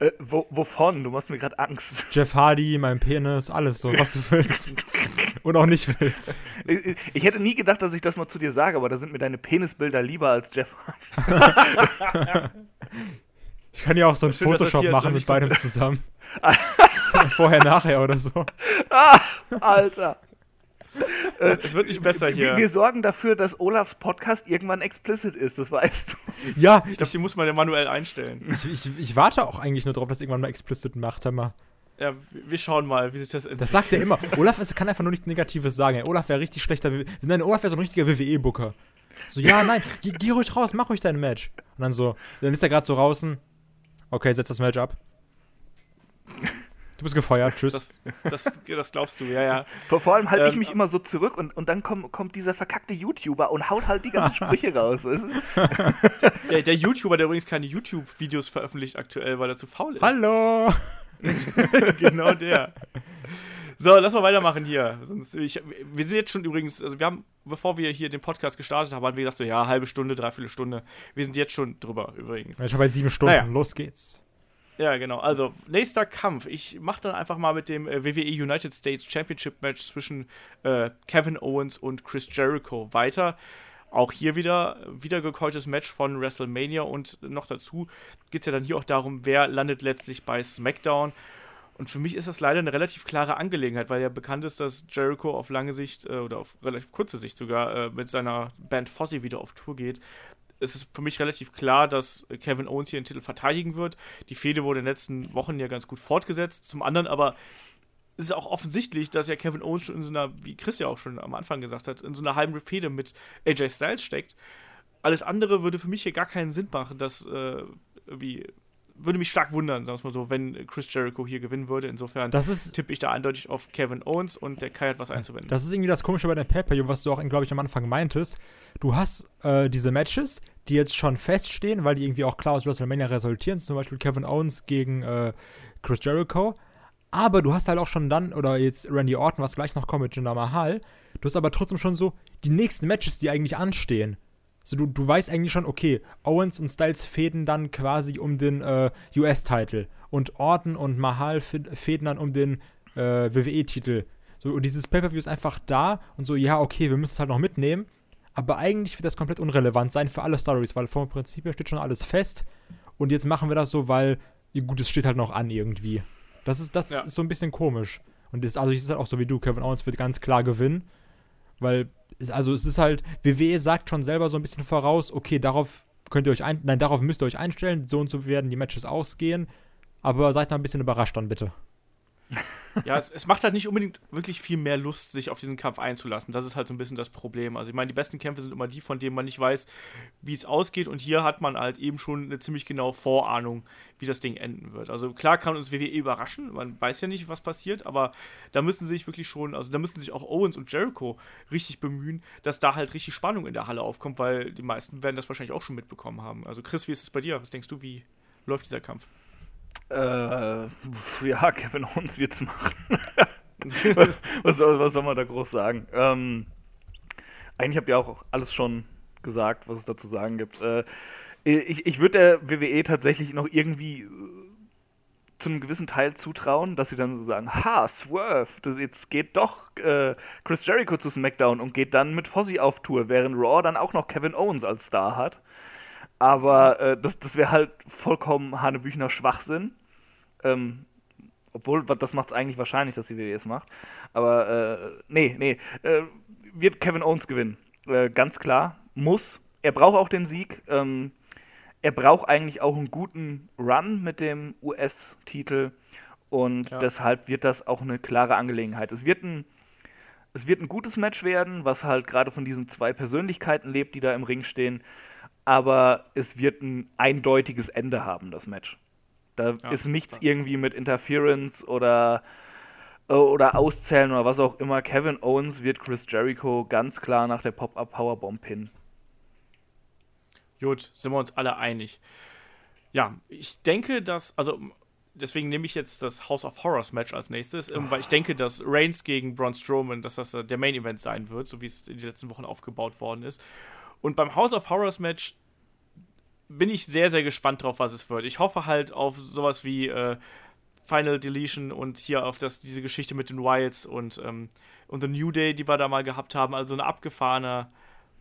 Speaker 4: Äh, wo, wovon? Du machst mir gerade Angst.
Speaker 3: Jeff Hardy, mein Penis, alles so, was du willst. und auch nicht willst.
Speaker 4: Ich, ich, hätte nie gedacht, dass ich das mal zu dir sage, aber da sind mir deine Penisbilder lieber als Jeff Hardy.
Speaker 3: Ich kann ja auch so einen Schön, Photoshop machen mit beidem zusammen. Vorher, nachher oder so.
Speaker 4: Ah, Alter.
Speaker 2: Es, es, wird nicht besser hier.
Speaker 4: Wir, wir, sorgen dafür, dass Olafs Podcast irgendwann explicit ist, das weißt du.
Speaker 3: Ja,
Speaker 2: ich glaube, die muss man ja manuell einstellen.
Speaker 3: Ich, ich, ich, warte auch eigentlich nur darauf, dass irgendwann mal explicit macht, hör mal.
Speaker 2: Ja, wir schauen mal, wie sich das
Speaker 3: entwickelt. Das sagt er immer. Olaf kann einfach nur nichts Negatives sagen. Olaf wäre richtig schlechter. Nein, Olaf wäre so ein richtiger WWE-Booker. So, ja, nein, geh, geh, ruhig raus, mach ruhig dein Match. Und dann so, dann ist er gerade so draußen. Okay, setz das Match ab. Du bist gefeuert, tschüss.
Speaker 2: Das, das, das glaubst du, ja, ja.
Speaker 4: Vor, vor allem halte ähm, ich mich immer so zurück und, und dann komm, kommt dieser verkackte YouTuber und haut halt die ganzen Sprüche raus, weißt
Speaker 2: du? Der, der YouTuber, der übrigens keine YouTube-Videos veröffentlicht aktuell, weil er zu faul ist.
Speaker 3: Hallo!
Speaker 2: genau der. So, lass mal weitermachen hier. Sonst, ich, wir sind jetzt schon übrigens, also wir haben, bevor wir hier den Podcast gestartet haben, haben wir gesagt, so, ja, halbe Stunde, dreiviertel Stunde. Wir sind jetzt schon drüber übrigens.
Speaker 3: Ich habe bei sieben Stunden. Naja. Los geht's.
Speaker 2: Ja, genau. Also, nächster Kampf. Ich mache dann einfach mal mit dem äh, WWE United States Championship Match zwischen äh, Kevin Owens und Chris Jericho weiter. Auch hier wieder wiedergekäutes Match von WrestleMania und noch dazu geht es ja dann hier auch darum, wer landet letztlich bei SmackDown. Und für mich ist das leider eine relativ klare Angelegenheit, weil ja bekannt ist, dass Jericho auf lange Sicht äh, oder auf relativ kurze Sicht sogar äh, mit seiner Band Fozzy wieder auf Tour geht. Es ist für mich relativ klar, dass Kevin Owens hier den Titel verteidigen wird. Die Fehde wurde in den letzten Wochen ja ganz gut fortgesetzt. Zum anderen aber ist es auch offensichtlich, dass ja Kevin Owens schon in so einer, wie Chris ja auch schon am Anfang gesagt hat, in so einer halben Fehde mit AJ Styles steckt. Alles andere würde für mich hier gar keinen Sinn machen, dass äh, wie würde mich stark wundern, sagen wir mal so, wenn Chris Jericho hier gewinnen würde. Insofern tippe ich da eindeutig auf Kevin Owens und der Kai hat was einzuwenden.
Speaker 3: Das ist irgendwie das Komische bei der pay was du auch, glaube ich, am Anfang meintest. Du hast äh, diese Matches, die jetzt schon feststehen, weil die irgendwie auch klar aus WrestleMania resultieren, zum Beispiel Kevin Owens gegen äh, Chris Jericho. Aber du hast halt auch schon dann, oder jetzt Randy Orton, was gleich noch kommt mit Jinder Mahal, du hast aber trotzdem schon so die nächsten Matches, die eigentlich anstehen. So, du, du weißt eigentlich schon, okay, Owens und Styles fäden dann quasi um den äh, US-Titel und Orton und Mahal fäden dann um den äh, WWE-Titel. So, und dieses Pay-Per-View ist einfach da und so, ja, okay, wir müssen es halt noch mitnehmen. Aber eigentlich wird das komplett unrelevant sein für alle Stories, weil vom Prinzip her steht schon alles fest. Und jetzt machen wir das so, weil, gut, es steht halt noch an irgendwie. Das ist, das ja. ist so ein bisschen komisch. Und das, also ich ist halt auch so wie du, Kevin Owens wird ganz klar gewinnen. Weil also es ist halt, WWE sagt schon selber so ein bisschen voraus, okay, darauf könnt ihr euch ein, nein, darauf müsst ihr euch einstellen, so und so werden die Matches ausgehen, aber seid mal ein bisschen überrascht dann bitte.
Speaker 2: Ja, es, es, macht halt nicht unbedingt wirklich viel mehr Lust, sich auf diesen Kampf einzulassen. Das ist halt so ein bisschen das Problem. Also ich meine, die besten Kämpfe sind immer die, von denen man nicht weiß, wie es ausgeht. Und hier hat man halt eben schon eine ziemlich genaue Vorahnung, wie das Ding enden wird. Also klar kann uns WWE überraschen, man weiß ja nicht, was passiert, aber da müssen sich wirklich schon, also da müssen sich auch Owens und Jericho richtig bemühen, dass da halt richtig Spannung in der Halle aufkommt, weil die meisten werden das wahrscheinlich auch schon mitbekommen haben. Also Chris, wie ist es bei dir? Was denkst du, wie läuft dieser Kampf?
Speaker 4: Äh, ja, Kevin Owens wird's machen. was, was, soll, was, soll, man da groß sagen? Ähm, eigentlich habt ihr auch alles schon gesagt, was es da zu sagen gibt. Äh, ich ich würde der WWE tatsächlich noch irgendwie äh, zu einem gewissen Teil zutrauen, dass sie dann so sagen, ha, Swerve, das, jetzt geht doch äh, Chris Jericho zu SmackDown und geht dann mit Fozzy auf Tour, während Raw dann auch noch Kevin Owens als Star hat. Aber äh, das, das wäre halt vollkommen Hanebüchner Schwachsinn. Ähm, obwohl, das macht es eigentlich wahrscheinlich, dass die WWE es macht. Aber äh, nee, nee. Äh, wird Kevin Owens gewinnen. Äh, ganz klar. Muss. Er braucht auch den Sieg. Ähm, er braucht eigentlich auch einen guten Run mit dem US-Titel. Und ja. deshalb wird das auch eine klare Angelegenheit. Es wird ein, es wird ein gutes Match werden, was halt gerade von diesen zwei Persönlichkeiten lebt, die da im Ring stehen aber es wird ein eindeutiges Ende haben, das Match. Da ja, ist nichts irgendwie mit Interference oder äh, oder auszählen oder was auch immer. Kevin Owens wird Chris Jericho ganz klar nach der Pop-Up Powerbomb pinnen.
Speaker 2: Gut, sind wir uns alle einig. Ja, ich denke, dass, also deswegen nehme ich jetzt das House of Horrors Match als nächstes, oh. weil ich denke, dass Reigns gegen Braun Strowman, dass das der Main Event sein wird, so wie es in den letzten Wochen aufgebaut worden ist. Und beim House of Horrors Match bin ich sehr, sehr gespannt drauf, was es wird. Ich hoffe halt auf sowas wie äh, Final Deletion und hier auf das, diese Geschichte mit den Wilds und, ähm, und The New Day, die wir da mal gehabt haben. Also ein abgefahrener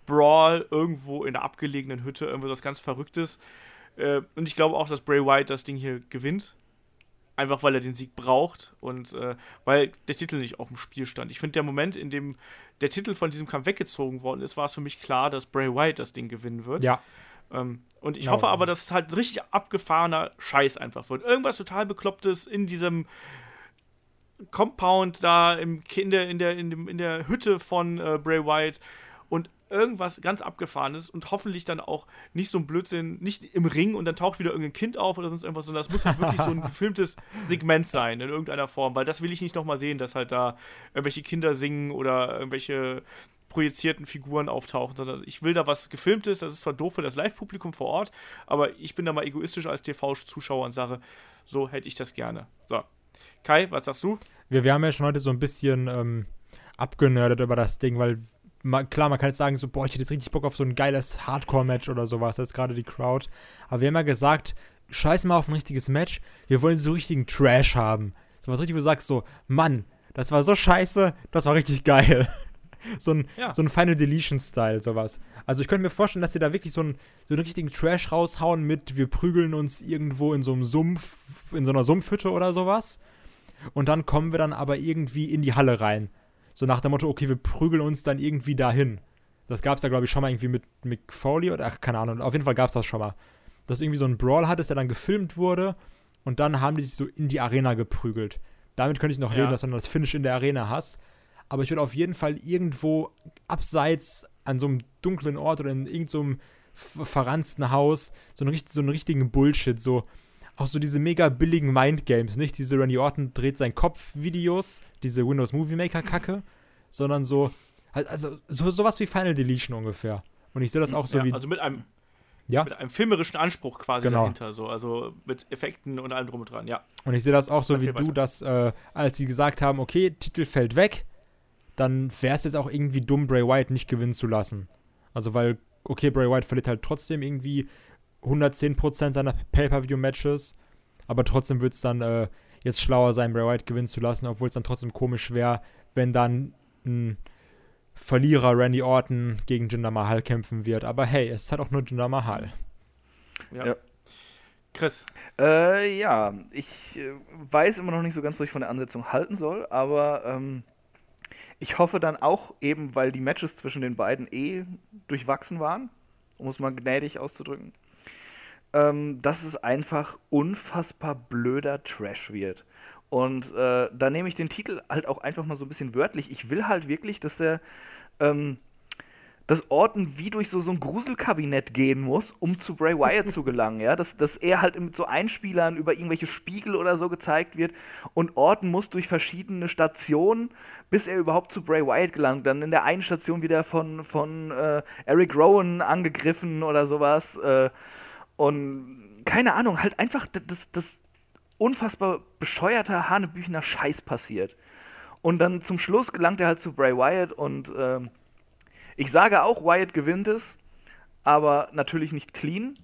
Speaker 2: Brawl irgendwo in einer abgelegenen Hütte, irgendwo was ganz Verrücktes. Äh, und ich glaube auch, dass Bray Wyatt das Ding hier gewinnt. Einfach weil er den Sieg braucht und äh, weil der Titel nicht auf dem Spiel stand. Ich finde, der Moment, in dem der Titel von diesem Kampf weggezogen worden ist, war es für mich klar, dass Bray Wyatt das Ding gewinnen wird.
Speaker 3: Ja.
Speaker 2: Ähm, und ich no. hoffe aber, dass es halt richtig abgefahrener Scheiß einfach wird. Irgendwas total Beklopptes in diesem Compound da im, in, der, in, der, in, dem, in der Hütte von äh, Bray Wyatt und irgendwas ganz Abgefahrenes und hoffentlich dann auch nicht so ein Blödsinn, nicht im Ring und dann taucht wieder irgendein Kind auf oder sonst irgendwas, sondern das muss halt wirklich so ein gefilmtes Segment sein in irgendeiner Form, weil das will ich nicht nochmal sehen, dass halt da irgendwelche Kinder singen oder irgendwelche projizierten Figuren auftauchen, sondern ich will da was gefilmtes, das ist zwar doof für das Live-Publikum vor Ort, aber ich bin da mal egoistisch als TV-Zuschauer und sage, so hätte ich das gerne. So. Kai, was sagst du?
Speaker 3: Wir, wir haben ja schon heute so ein bisschen ähm, abgenördet über das Ding, weil man, klar, man kann jetzt sagen, so, boah, ich hätte jetzt richtig Bock auf so ein geiles Hardcore-Match oder sowas, jetzt gerade die Crowd. Aber wir haben ja gesagt, scheiß mal auf ein richtiges Match, wir wollen so richtigen Trash haben. So was richtig, wo du sagst, so, Mann, das war so scheiße, das war richtig geil. so ein, ja. so ein Final Deletion-Style, sowas. Also ich könnte mir vorstellen, dass sie da wirklich so, ein, so einen richtigen Trash raushauen mit, wir prügeln uns irgendwo in so einem Sumpf, in so einer Sumpfhütte oder sowas. Und dann kommen wir dann aber irgendwie in die Halle rein. So nach dem Motto, okay, wir prügeln uns dann irgendwie dahin. Das gab es ja, glaube ich, schon mal irgendwie mit Mick Foley oder, ach, keine Ahnung. Auf jeden Fall gab es das schon mal. Dass irgendwie so ein Brawl hattest, der dann gefilmt wurde und dann haben die sich so in die Arena geprügelt. Damit könnte ich noch ja. leben, dass du dann das Finish in der Arena hast. Aber ich würde auf jeden Fall irgendwo abseits an so einem dunklen Ort oder in irgendeinem so verranzten Haus so einen, so einen richtigen Bullshit, so auch so diese mega billigen Mindgames, nicht diese Randy Orton dreht seinen Kopf-Videos, diese Windows Movie Maker-Kacke, sondern so, also so, sowas wie Final Deletion ungefähr. Und ich sehe das auch so
Speaker 2: ja,
Speaker 3: wie.
Speaker 2: Also mit einem, ja? mit einem filmerischen Anspruch quasi genau. dahinter, so, also mit Effekten und allem drum und dran, ja.
Speaker 3: Und ich sehe das auch so Erzähl wie weiter. du, dass, äh, als sie gesagt haben, okay, Titel fällt weg, dann wäre es jetzt auch irgendwie dumm, Bray Wyatt nicht gewinnen zu lassen. Also, weil, okay, Bray Wyatt verliert halt trotzdem irgendwie 110% seiner Pay-Per-View-Matches. Aber trotzdem wird es dann äh, jetzt schlauer sein, Bray Wyatt gewinnen zu lassen, obwohl es dann trotzdem komisch wäre, wenn dann ein Verlierer Randy Orton gegen Jinder Mahal kämpfen wird. Aber hey, es ist halt auch nur Jinder Mahal.
Speaker 4: Ja. ja. Chris. Äh, ja, ich äh, weiß immer noch nicht so ganz, was ich von der Ansetzung halten soll, aber ähm, ich hoffe dann auch eben, weil die Matches zwischen den beiden eh durchwachsen waren, um es mal gnädig auszudrücken, ähm, dass es einfach unfassbar blöder Trash wird. Und äh, da nehme ich den Titel halt auch einfach mal so ein bisschen wörtlich. Ich will halt wirklich, dass der ähm, dass Orton wie durch so, so ein Gruselkabinett gehen muss, um zu Bray Wyatt zu gelangen, ja, dass, dass er halt mit so Einspielern über irgendwelche Spiegel oder so gezeigt wird und Orton muss durch verschiedene Stationen, bis er überhaupt zu Bray Wyatt gelangt, dann in der einen Station wieder von, von äh, Eric Rowan angegriffen oder sowas äh, und keine Ahnung, halt einfach das, das unfassbar bescheuerter Hanebüchener Scheiß passiert. Und dann zum Schluss gelangt er halt zu Bray Wyatt und äh, ich sage auch, Wyatt gewinnt es, aber natürlich nicht clean.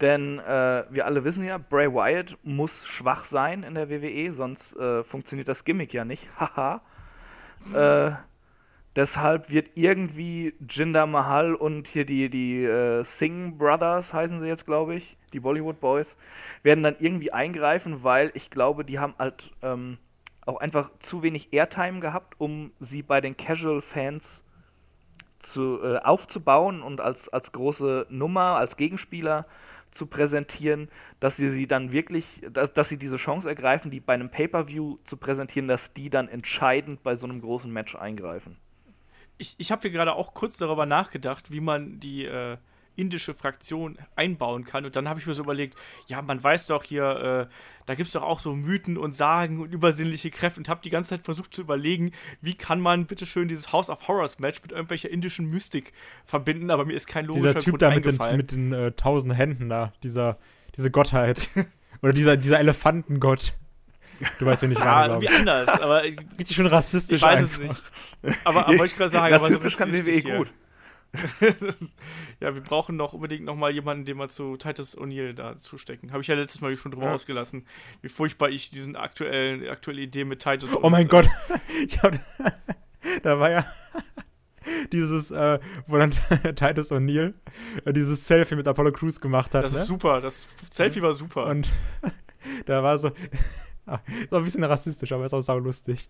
Speaker 4: Denn äh, wir alle wissen ja, Bray Wyatt muss schwach sein in der WWE, sonst äh, funktioniert das Gimmick ja nicht. Haha. äh, deshalb wird irgendwie Jinder Mahal und hier die, die äh, Singh Brothers heißen sie jetzt, glaube ich, die Bollywood Boys, werden dann irgendwie eingreifen, weil ich glaube, die haben halt ähm, auch einfach zu wenig Airtime gehabt, um sie bei den Casual Fans zu, äh, aufzubauen und als, als große Nummer, als Gegenspieler zu präsentieren, dass sie sie dann wirklich, dass, dass sie diese Chance ergreifen, die bei einem Pay-Per-View zu präsentieren, dass die dann entscheidend bei so einem großen Match eingreifen.
Speaker 2: Ich, ich habe hier gerade auch kurz darüber nachgedacht, wie man die, äh, indische Fraktion einbauen kann. Und dann habe ich mir so überlegt, ja, man weiß doch hier, äh, da gibt es doch auch so Mythen und Sagen und übersinnliche Kräfte und habe die ganze Zeit versucht zu überlegen, wie kann man bitteschön dieses House of Horrors Match mit irgendwelcher indischen Mystik verbinden, aber mir ist kein logischer
Speaker 3: Dieser Typ
Speaker 2: Grund
Speaker 3: da mit den, mit den äh, tausend Händen da, dieser, diese Gottheit. Oder dieser, dieser Elefantengott. Du weißt, wen ich meine,
Speaker 2: ja,
Speaker 3: glaube
Speaker 2: irgendwie
Speaker 3: ich.
Speaker 2: anders, aber
Speaker 3: Richtig schön rassistisch
Speaker 2: ich weiß
Speaker 3: einfach.
Speaker 2: es nicht. Aber, aber wollte ich gerade sagen, aber so
Speaker 4: Rassistisch kann WWE
Speaker 2: hier.
Speaker 4: gut.
Speaker 2: ja, wir brauchen noch unbedingt noch mal jemanden, den wir zu Titus O'Neill da zustecken. Habe ich ja letztes Mal schon drüber
Speaker 4: Ja.
Speaker 2: ausgelassen, wie furchtbar ich diesen aktuellen aktuelle Idee mit Titus
Speaker 3: Oh mein
Speaker 2: und,
Speaker 3: Gott. Ich hab, da war ja dieses, äh, wo dann Titus O'Neill äh, dieses Selfie mit Apollo Crews gemacht hat.
Speaker 2: Das
Speaker 3: ne?
Speaker 2: ist super, das Selfie war super.
Speaker 3: Und da war so, ist auch ein bisschen rassistisch, aber ist auch sau lustig.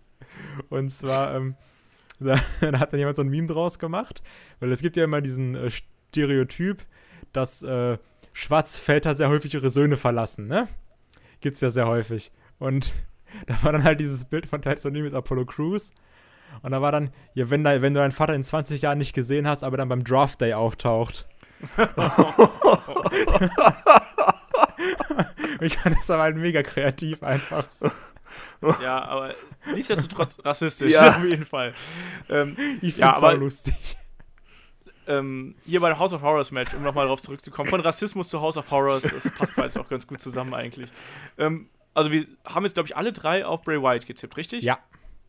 Speaker 3: Und zwar, ähm, da, da hat dann jemand so ein Meme draus gemacht, weil es gibt ja immer diesen äh, Stereotyp, dass äh, Schwarzväter sehr häufig ihre Söhne verlassen, ne? Gibt's ja sehr häufig. Und da war dann halt dieses Bild von O'Neill mit Apollo Crews. Und da war dann, ja, wenn, da, wenn du deinen Vater in 20 Jahren nicht gesehen hast, aber dann beim Draft Day auftaucht. ich fand das aber halt mega kreativ einfach.
Speaker 2: ja, aber nichtsdestotrotz rassistisch,
Speaker 4: Ja.
Speaker 2: auf jeden Fall. Ähm,
Speaker 3: Ich find's
Speaker 2: Ja, aber-
Speaker 3: lustig.
Speaker 2: ähm, hier bei House of Horrors Match, um nochmal darauf zurückzukommen, von Rassismus zu House of Horrors, das passt beides auch ganz gut zusammen eigentlich. Ähm, also wir haben jetzt, glaube ich, alle drei auf Bray Wyatt getippt, richtig?
Speaker 3: Ja.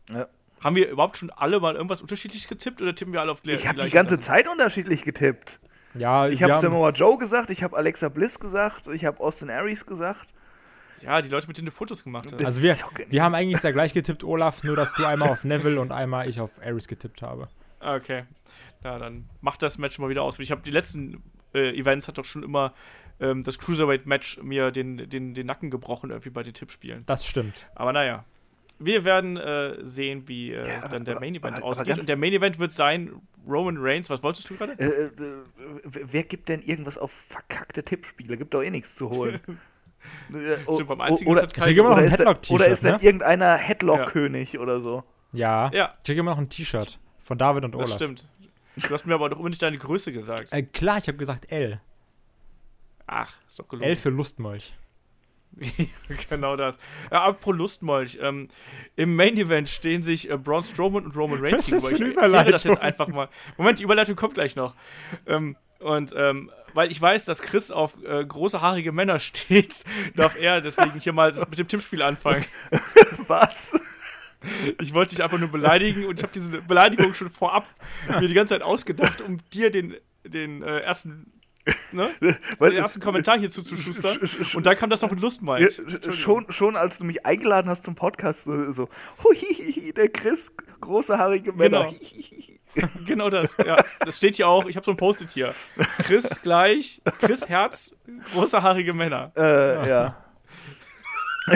Speaker 4: Ja.
Speaker 2: Haben wir überhaupt schon alle mal irgendwas unterschiedliches getippt oder tippen wir alle auf die
Speaker 4: Ich habe die ganze
Speaker 2: Sachen?
Speaker 4: Zeit unterschiedlich getippt.
Speaker 3: Ja,
Speaker 4: Ich habe
Speaker 3: haben-
Speaker 4: Samoa Joe gesagt, ich habe Alexa Bliss gesagt, ich habe Austin Aries gesagt.
Speaker 2: Ja, die Leute, mit denen du Fotos gemacht hast.
Speaker 4: Das-
Speaker 3: Also wir, wir haben eigentlich sehr gleich getippt, Olaf, nur dass du einmal auf Neville und einmal ich auf Ares getippt habe.
Speaker 2: Okay. Ja, dann macht das Match mal wieder aus. Ich habe die letzten äh, Events hat doch schon immer ähm, das Cruiserweight-Match mir den, den, den Nacken gebrochen, irgendwie bei den Tippspielen.
Speaker 3: Das stimmt.
Speaker 2: Aber naja. Wir werden äh, sehen, wie äh,
Speaker 4: Ja,
Speaker 2: dann der Main Event
Speaker 4: aber- aber
Speaker 2: ausgeht. Und der Main Event wird sein Roman Reigns. Was wolltest du gerade?
Speaker 4: Äh, äh, wer gibt denn irgendwas auf verkackte Tippspiele? Gibt doch eh nichts zu holen. Äh, o-
Speaker 2: Stimmt, beim einzigen
Speaker 4: oder,
Speaker 2: ist
Speaker 3: noch
Speaker 4: oder
Speaker 3: ein
Speaker 4: ist, da,
Speaker 3: Headlock-T-Shirt,
Speaker 4: oder ist denn
Speaker 3: ne?
Speaker 4: irgendeiner Headlock-König oder so?
Speaker 3: Ja.
Speaker 2: Ja.
Speaker 3: Ich kriege immer noch ein T-Shirt von David und Olaf.
Speaker 2: Das stimmt. Du hast mir aber doch immer nicht deine Größe gesagt.
Speaker 3: Äh, klar, ich habe gesagt L.
Speaker 2: Ach, ist doch gelogen.
Speaker 3: L für Lustmolch.
Speaker 2: genau das. Ja, apropos Lustmolch. Ähm, Im Main Event stehen sich äh, Braun Strowman und Roman Reigns gegenüber. Ich erkläre das jetzt einfach mal. Moment, die Überleitung kommt gleich noch. Ähm, und ähm, weil ich weiß, dass Chris auf äh, große haarige Männer steht, darf er deswegen hier mal mit dem Tippspiel anfangen.
Speaker 4: Was?
Speaker 2: Ich wollte dich einfach nur beleidigen und ich habe diese Beleidigung schon vorab mir die ganze Zeit ausgedacht, um dir den, den äh, ersten, ne,
Speaker 4: Weil-
Speaker 2: den ersten Kommentar hier
Speaker 4: sch-
Speaker 2: Und dann kam das noch mit
Speaker 4: Ja,
Speaker 2: Lustmolch.
Speaker 4: sch-
Speaker 2: Entschuldigung.
Speaker 4: schon, schon als du mich eingeladen hast zum Podcast, so, hui, der Chris, große haarige Männer.
Speaker 2: Genau. Genau das, ja. Das steht hier auch. Ich habe so ein Post-it hier. Chris gleich, Chris Herz, große haarige Männer.
Speaker 4: Äh, ja.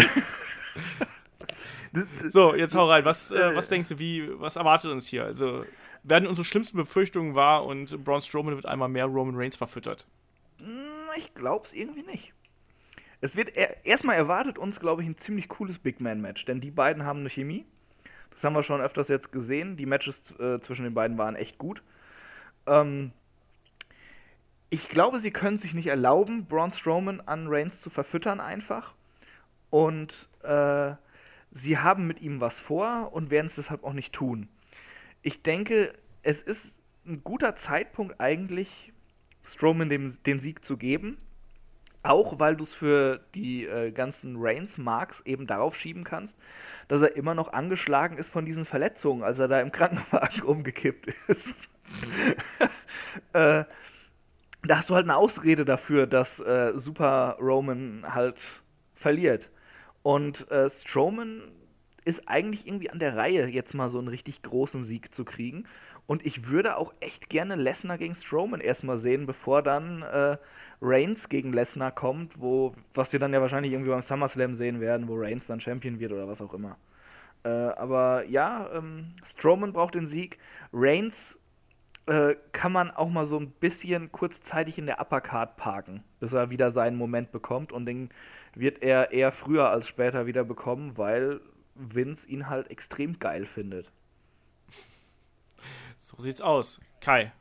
Speaker 2: So, jetzt hau rein. Was, äh, was denkst du, wie, was erwartet uns hier? Also, werden unsere schlimmsten Befürchtungen wahr und Braun Strowman wird einmal mehr Roman Reigns verfüttert?
Speaker 4: Na, Ich glaub's irgendwie nicht. Es wird er, erstmal erwartet uns, glaube ich, ein ziemlich cooles Big Man-Match, denn die beiden haben eine Chemie. Das haben wir schon öfters jetzt gesehen. Die Matches äh, zwischen den beiden waren echt gut. Ähm, ich glaube, sie können sich nicht erlauben, Braun Strowman an Reigns zu verfüttern einfach. Und äh, sie haben mit ihm was vor und werden es deshalb auch nicht tun. Ich denke, es ist ein guter Zeitpunkt eigentlich, Strowman dem, den Sieg zu geben. Auch weil du es für die äh, ganzen Reigns-Marks eben darauf schieben kannst, dass er immer noch angeschlagen ist von diesen Verletzungen, als er da im Krankenwagen umgekippt ist. äh, da hast du halt eine Ausrede dafür, dass äh, Super Roman halt verliert. Und äh, Strowman ist eigentlich irgendwie an der Reihe, jetzt mal so einen richtig großen Sieg zu kriegen. Und ich würde auch echt gerne Lesnar gegen Strowman erstmal sehen, bevor dann äh, Reigns gegen Lesnar kommt, wo, was wir dann ja wahrscheinlich irgendwie beim SummerSlam sehen werden, wo Reigns dann Champion wird oder was auch immer. Äh, aber ja, ähm, Strowman braucht den Sieg. Reigns äh, kann man auch mal so ein bisschen kurzzeitig in der Uppercard parken, bis er wieder seinen Moment bekommt. Und den wird er eher früher als später wieder bekommen, weil Vince ihn halt extrem geil findet.
Speaker 2: So sieht's aus. Kai.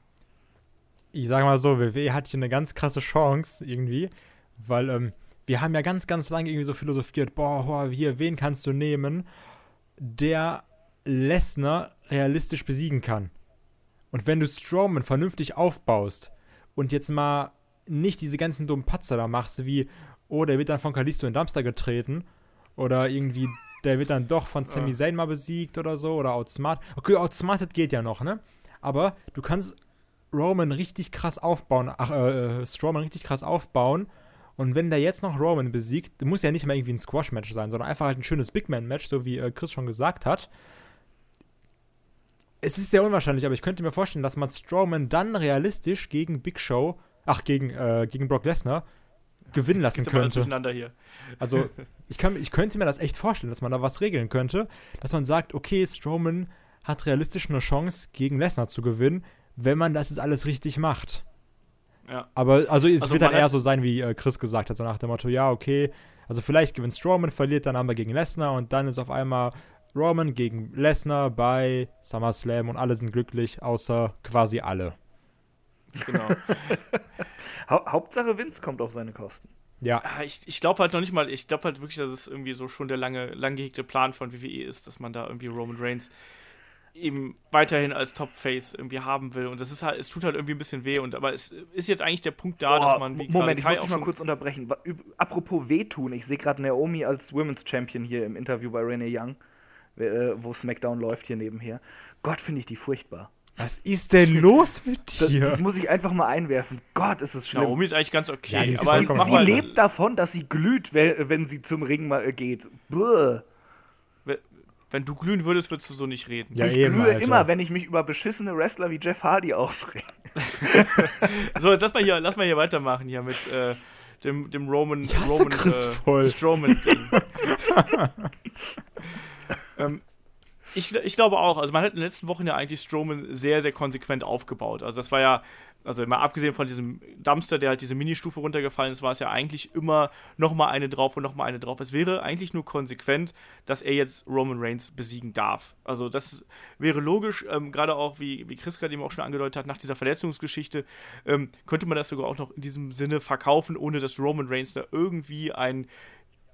Speaker 3: ich sage mal so, WWE hat hier eine ganz krasse Chance irgendwie, weil ähm, wir haben ja ganz, ganz lange irgendwie so philosophiert, boah, hier, wen kannst du nehmen, der Lesnar realistisch besiegen kann. Und wenn du Strowman vernünftig aufbaust und jetzt mal nicht diese ganzen dummen Patzer da machst, wie, oh, der wird dann von Kalisto in Dumpster getreten oder irgendwie, der wird dann doch von Sami Zayn mal besiegt oder so oder outsmart. Okay, outsmarted geht ja noch, ne? Aber du kannst Roman richtig krass aufbauen, ach, äh, Strowman richtig krass aufbauen und wenn der jetzt noch Roman besiegt, muss ja nicht mal irgendwie ein Squash-Match sein, sondern einfach halt ein schönes Big Man-Match, so wie äh, Chris schon gesagt hat. Es ist sehr unwahrscheinlich, aber ich könnte mir vorstellen, dass man Strowman dann realistisch gegen Big Show, ach, gegen, äh, gegen Brock Lesnar gewinnen lassen könnte.
Speaker 2: Hier.
Speaker 3: Also, ich, kann, ich könnte mir das echt vorstellen, dass man da was regeln könnte, dass man sagt, okay, Strowman hat realistisch eine Chance, gegen Lesnar zu gewinnen, wenn man das jetzt alles richtig macht. Ja. Aber also es also wird dann eher so sein, wie äh, Chris gesagt hat, so nach dem Motto, ja, okay, also vielleicht gewinnt Strowman, verliert dann aber gegen Lesnar und dann ist auf einmal Roman gegen Lesnar bei SummerSlam und alle sind glücklich, außer quasi alle.
Speaker 4: Genau. Hauptsache Vince kommt auf seine Kosten.
Speaker 2: Ja. Ah, ich, ich glaube halt noch nicht mal, ich glaube halt wirklich, dass es irgendwie so schon der lange, lang gehegte Plan von WWE ist, dass man da irgendwie Roman Reigns eben weiterhin als Top-Face irgendwie haben will. Und das ist halt, es tut halt irgendwie ein bisschen weh. Und aber es ist jetzt eigentlich der Punkt da, oh, dass man
Speaker 4: wie Moment, ich muss dich mal kurz unterbrechen. Apropos wehtun, ich sehe gerade Naomi als Women's Champion hier im Interview bei Renee Young, äh, wo SmackDown läuft hier nebenher. Gott, finde ich die furchtbar.
Speaker 3: Was ist denn los mit
Speaker 4: dir? Das, das, muss ich einfach mal einwerfen. Gott, ist es schlimm.
Speaker 2: Naomi ist eigentlich ganz okay.
Speaker 4: Ja, aber sie, sie lebt davon, dass sie glüht, wenn sie zum Ring mal geht. Bäh.
Speaker 2: Wenn du glühen würdest, würdest du so nicht reden.
Speaker 4: Ja, ich eben, glühe Alter. immer, wenn ich mich über beschissene Wrestler wie Jeff Hardy aufrege.
Speaker 2: so, jetzt lass mal hier, lass mal hier weitermachen hier mit äh, dem, dem Roman, Roman
Speaker 3: Chris äh.
Speaker 2: Strowman-Ding. ähm, ich, ich glaube auch, also man hat in den letzten Wochen ja eigentlich Strowman sehr, sehr konsequent aufgebaut. Also das war ja also mal abgesehen von diesem Dumpster, der halt diese Ministufe runtergefallen ist, war es ja eigentlich immer nochmal eine drauf und nochmal eine drauf. Es wäre eigentlich nur konsequent, dass er jetzt Roman Reigns besiegen darf. Also das wäre logisch, ähm, gerade auch, wie, wie Chris gerade eben auch schon angedeutet hat, nach dieser Verletzungsgeschichte, ähm, könnte man das sogar auch noch in diesem Sinne verkaufen, ohne dass Roman Reigns da irgendwie ein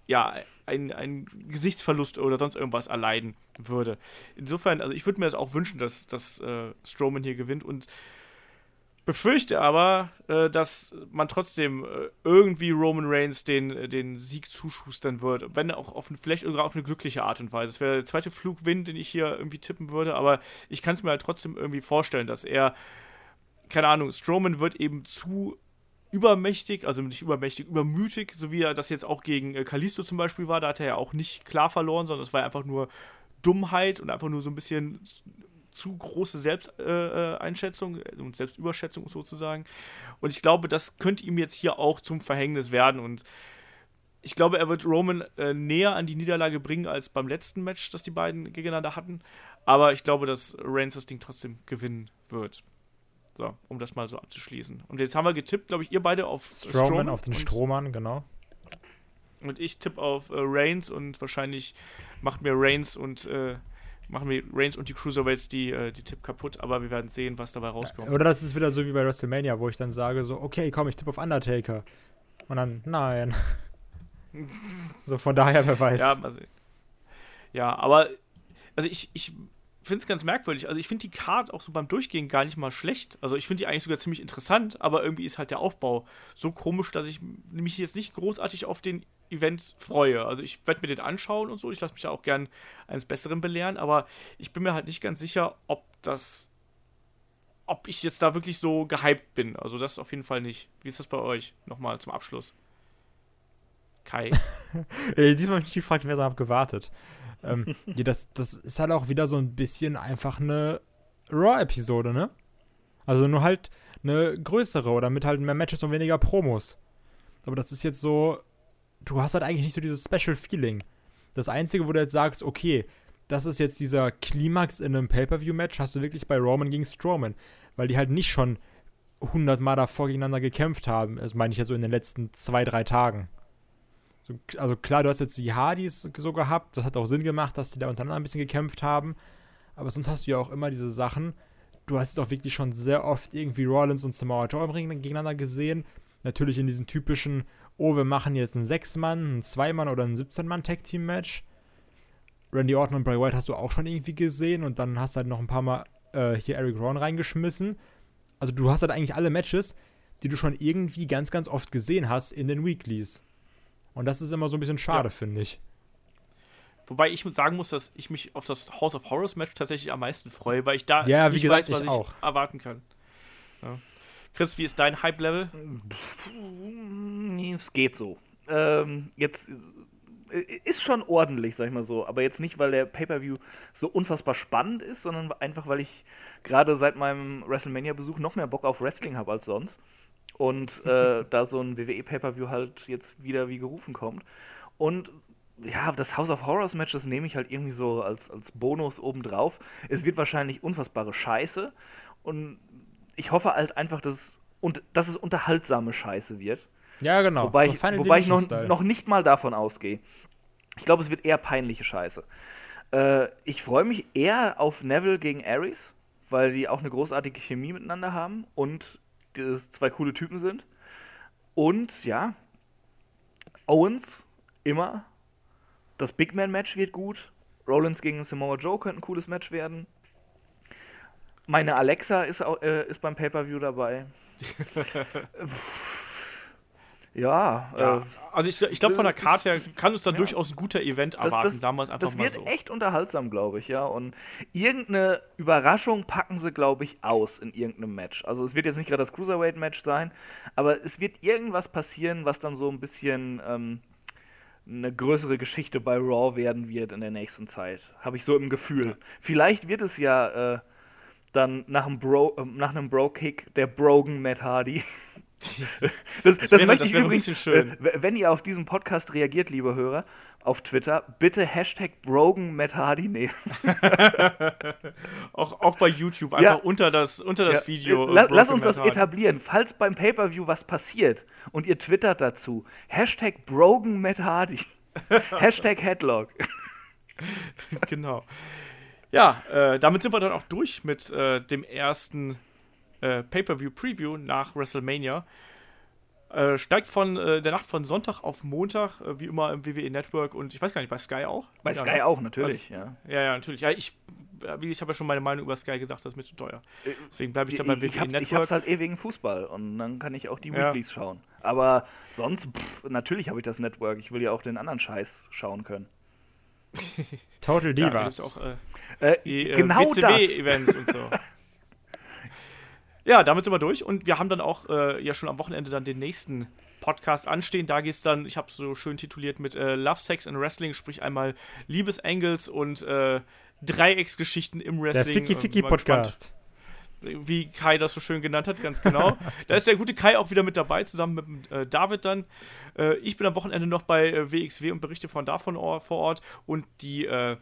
Speaker 2: ja, ein, ein Gesichtsverlust oder sonst irgendwas erleiden würde. Insofern, also ich würde mir das auch wünschen, dass, dass äh, Strowman hier gewinnt und Befürchte aber, äh, dass man trotzdem äh, irgendwie Roman Reigns den, äh, den Sieg zuschustern wird. Wenn auch auf, vielleicht sogar auf eine glückliche Art und Weise. Das wäre der zweite Flugwind, den ich hier irgendwie tippen würde, aber ich kann es mir halt trotzdem irgendwie vorstellen, dass er, keine Ahnung, Strowman wird eben zu übermächtig, also nicht übermächtig, übermütig, so wie er das jetzt auch gegen äh, Kalisto zum Beispiel war. Da hat er ja auch nicht klar verloren, sondern es war einfach nur Dummheit und einfach nur so ein bisschen zu große Selbsteinschätzung äh, und Selbstüberschätzung sozusagen. Und ich glaube, das könnte ihm jetzt hier auch zum Verhängnis werden. Und ich glaube, er wird Roman äh, näher an die Niederlage bringen als beim letzten Match, das die beiden gegeneinander hatten. Aber ich glaube, dass Reigns das Ding trotzdem gewinnen wird. So, um das mal so abzuschließen. Und jetzt haben wir getippt, glaube ich, ihr beide auf
Speaker 3: Strowman. Strowman auf den Strohmann, genau.
Speaker 2: Und ich tippe auf äh, Reigns und wahrscheinlich macht mir Reigns und äh, machen wir Reigns und die Cruiserweights die, äh, die Tipp kaputt, aber wir werden sehen, was dabei rauskommt.
Speaker 3: Oder das ist wieder so wie bei WrestleMania, wo ich dann sage so, okay, komm, ich tippe auf Undertaker. Und dann, nein. so von daher, wer weiß.
Speaker 2: Ja, also, ja aber also ich, ich finde es ganz merkwürdig. Also ich finde die Card auch so beim Durchgehen gar nicht mal schlecht. Also ich finde die eigentlich sogar ziemlich interessant, aber irgendwie ist halt der Aufbau so komisch, dass ich mich jetzt nicht großartig auf den Event freue. Also ich werde mir den anschauen und so. Ich lasse mich ja auch gern eines Besseren belehren, aber ich bin mir halt nicht ganz sicher, ob das, ob ich jetzt da wirklich so gehypt bin. Also das auf jeden Fall nicht. Wie ist das bei euch? Nochmal zum Abschluss. Kai.
Speaker 3: Diesmal habe ich mich gefragt, wer so gewartet. Ähm, ja, das, das ist halt auch wieder so ein bisschen einfach eine Raw-Episode, ne? Also nur halt eine größere oder mit halt mehr Matches und weniger Promos. Aber das ist jetzt so, du hast halt eigentlich nicht so dieses Special Feeling. Das Einzige, wo du jetzt sagst, okay, das ist jetzt dieser Klimax in einem Pay-Per-View-Match, hast du wirklich bei Roman gegen Strowman. Weil die halt nicht schon 100 Mal davor gegeneinander gekämpft haben. Das meine ich ja so in den letzten zwei, drei Tagen. So, also klar, du hast jetzt die Hardys so gehabt. Das hat auch Sinn gemacht, dass die da untereinander ein bisschen gekämpft haben. Aber sonst hast du ja auch immer diese Sachen, du hast es auch wirklich schon sehr oft irgendwie Rollins und Samoa Joe im Ring gegeneinander gesehen. Natürlich in diesen typischen, oh, wir machen jetzt ein 6-Mann, ein 2-Mann oder ein 17-Mann-Tag-Team-Match. Randy Orton und Bray Wyatt hast du auch schon irgendwie gesehen und dann hast du halt noch ein paar Mal äh, hier Eric Rowan reingeschmissen. Also du hast halt eigentlich alle Matches, die du schon irgendwie ganz, ganz oft gesehen hast in den Weeklies. Und das ist immer so ein bisschen schade, ja. finde ich.
Speaker 2: Wobei ich sagen muss, dass ich mich auf das House of Horrors Match tatsächlich am meisten freue, weil ich da
Speaker 3: ja, nicht gesagt, weiß, was ich, ich
Speaker 2: erwarten kann. Ja. Chris, wie ist dein Hype-Level?
Speaker 4: Es geht so. Ähm, jetzt äh, ist schon ordentlich, sag ich mal so. Aber jetzt nicht, weil der Pay-Per-View so unfassbar spannend ist, sondern einfach, weil ich gerade seit meinem WrestleMania-Besuch noch mehr Bock auf Wrestling habe als sonst. Und äh, da so ein WWE-Pay-Per-View halt jetzt wieder wie gerufen kommt. Und ja, das House of Horrors Match, das nehme ich halt irgendwie so als, als Bonus obendrauf. Es wird wahrscheinlich unfassbare Scheiße. Und ich hoffe halt einfach, dass es, und, dass es unterhaltsame Scheiße wird.
Speaker 3: Ja, genau.
Speaker 4: Wobei so ich, wobei ich noch, noch nicht mal davon ausgehe. Ich glaube, es wird eher peinliche Scheiße. Äh, ich freue mich eher auf Neville gegen Ares, weil die auch eine großartige Chemie miteinander haben und das zwei coole Typen sind. Und ja, Owens immer das Big Man-Match wird gut. Rollins gegen Samoa Joe könnte ein cooles Match werden. Meine Alexa ist, äh, ist beim Pay-Per-View dabei. ja,
Speaker 2: ja. Äh, also ich, ich glaube von der Karte her kann uns da ja. durchaus ein guter Event erwarten,
Speaker 4: das, das,
Speaker 2: sagen wir es einfach
Speaker 4: das mal so. Wird echt unterhaltsam, glaube ich, ja. Und irgendeine Überraschung packen sie, glaube ich, aus in irgendeinem Match. Also es wird jetzt nicht gerade das Cruiserweight-Match sein, aber es wird irgendwas passieren, was dann so ein bisschen ähm, eine größere Geschichte bei Raw werden wird in der nächsten Zeit. Habe ich so im Gefühl. Vielleicht wird es ja äh, dann nach einem, Bro, äh, nach einem Bro-Kick der Brogan Matt Hardy. das, das, das, wäre, möchte ich übrigens, schön. Äh, wenn ihr auf diesen Podcast reagiert, liebe Hörer, auf Twitter, bitte Hashtag Brogan Matt Hardy nehmen.
Speaker 2: auch, auch bei YouTube, einfach ja. unter das, unter das ja. Video.
Speaker 4: La lass uns das etablieren. Falls beim Pay-Per-View was passiert und ihr twittert dazu, Hashtag Brogan Matt Hardy. Hashtag Headlock.
Speaker 2: genau. Ja, äh, damit sind wir dann auch durch mit äh, dem ersten äh, Pay-Per-View-Preview nach WrestleMania. Äh, steigt von äh, der Nacht von Sonntag auf Montag, äh, wie immer im WWE Network und ich weiß gar nicht, bei Sky auch?
Speaker 4: Bei ja, Sky ne? auch, natürlich,
Speaker 2: Was, ja. Ja, ja, natürlich. Ja, ich, ich habe ja schon meine Meinung über Sky gesagt, das ist mir zu teuer. Äh, Deswegen bleibe ich dann bei WWE
Speaker 4: ich Network. Ich hab's halt eh wegen Fußball und dann kann ich auch die ja. Weeklies schauen. Aber sonst, pff, natürlich habe ich das Network. Ich will ja auch den anderen Scheiß schauen können.
Speaker 3: Total Divas.
Speaker 2: Ja, auch, äh, die, genau WCW-Events und so. Ja, damit sind wir durch und wir haben dann auch äh, ja schon am Wochenende dann den nächsten Podcast anstehen. Da geht es dann, ich habe es so schön tituliert mit äh, Love, Sex and Wrestling, sprich einmal Liebesangles und äh, Dreiecksgeschichten im Wrestling. Der
Speaker 3: Ficky Ficky Podcast.
Speaker 2: Gespannt, wie Kai das so schön genannt hat, ganz genau. da ist der gute Kai auch wieder mit dabei, zusammen mit äh, David dann. Äh, ich bin am Wochenende noch bei WXW äh, und berichte von davon vor Ort und die äh,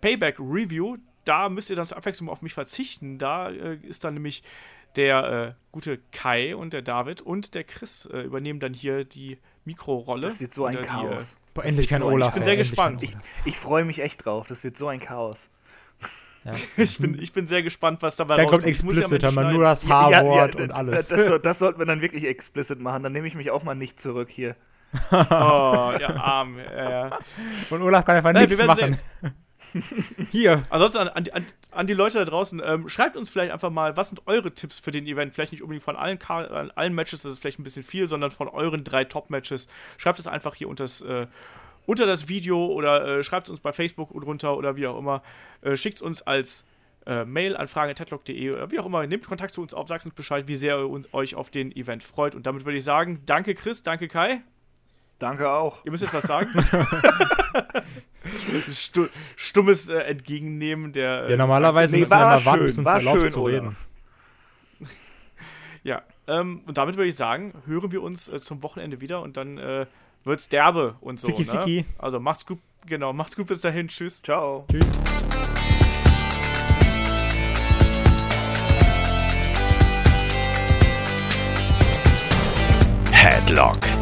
Speaker 2: Payback Review, da müsst ihr dann zur Abwechslung auf mich verzichten. Da äh, ist dann nämlich der äh, gute Kai und der David und der Chris äh, übernehmen dann hier die Mikrorolle.
Speaker 4: Das wird so ein Chaos.
Speaker 3: Die, äh, endlich kein so Olaf.
Speaker 2: Ich bin sehr gespannt.
Speaker 4: Ich, ich freue mich echt drauf. Das wird so ein Chaos.
Speaker 2: Ja. ich, bin, ich bin sehr gespannt, was dabei
Speaker 3: dann rauskommt. Dann kommt explicit, ja man nur das H-Wort ja, ja, und alles.
Speaker 4: Das, das, das, sollten wir dann wirklich explicit machen. Dann nehme ich mich auch mal nicht zurück hier.
Speaker 2: oh, der Arm. Ja,
Speaker 3: Und Olaf kann einfach Nein, nichts machen. Sehen.
Speaker 2: Hier. Ansonsten an, an, an, die Leute da draußen, ähm, schreibt uns vielleicht einfach mal, was sind eure Tipps für den Event? Vielleicht nicht unbedingt von allen, allen Matches, das ist vielleicht ein bisschen viel, sondern von euren drei Top-Matches. Schreibt es einfach hier unter das, äh, unter das Video oder äh, schreibt es uns bei Facebook drunter oder wie auch immer. Äh, Schickt es uns als äh, Mail an fragen.tetlock.de oder wie auch immer. Nehmt Kontakt zu uns auf, sagt uns Bescheid, wie sehr ihr euch auf den Event freut. Und damit würde ich sagen, danke Chris, danke Kai.
Speaker 4: Danke auch.
Speaker 2: Ihr müsst jetzt was sagen. Stu stummes äh, Entgegennehmen der.
Speaker 3: Äh, ja, normalerweise müssen wir mal warten, bis uns erlaubt zu reden.
Speaker 2: ja, ähm, und damit würde ich sagen, hören wir uns äh, zum Wochenende wieder und dann äh, wird's derbe und so.
Speaker 3: Fiki,
Speaker 2: ne?
Speaker 3: Fiki.
Speaker 2: Also macht's gut, genau, macht's gut bis dahin. Tschüss.
Speaker 4: Ciao.
Speaker 3: Tschüss.
Speaker 1: Headlock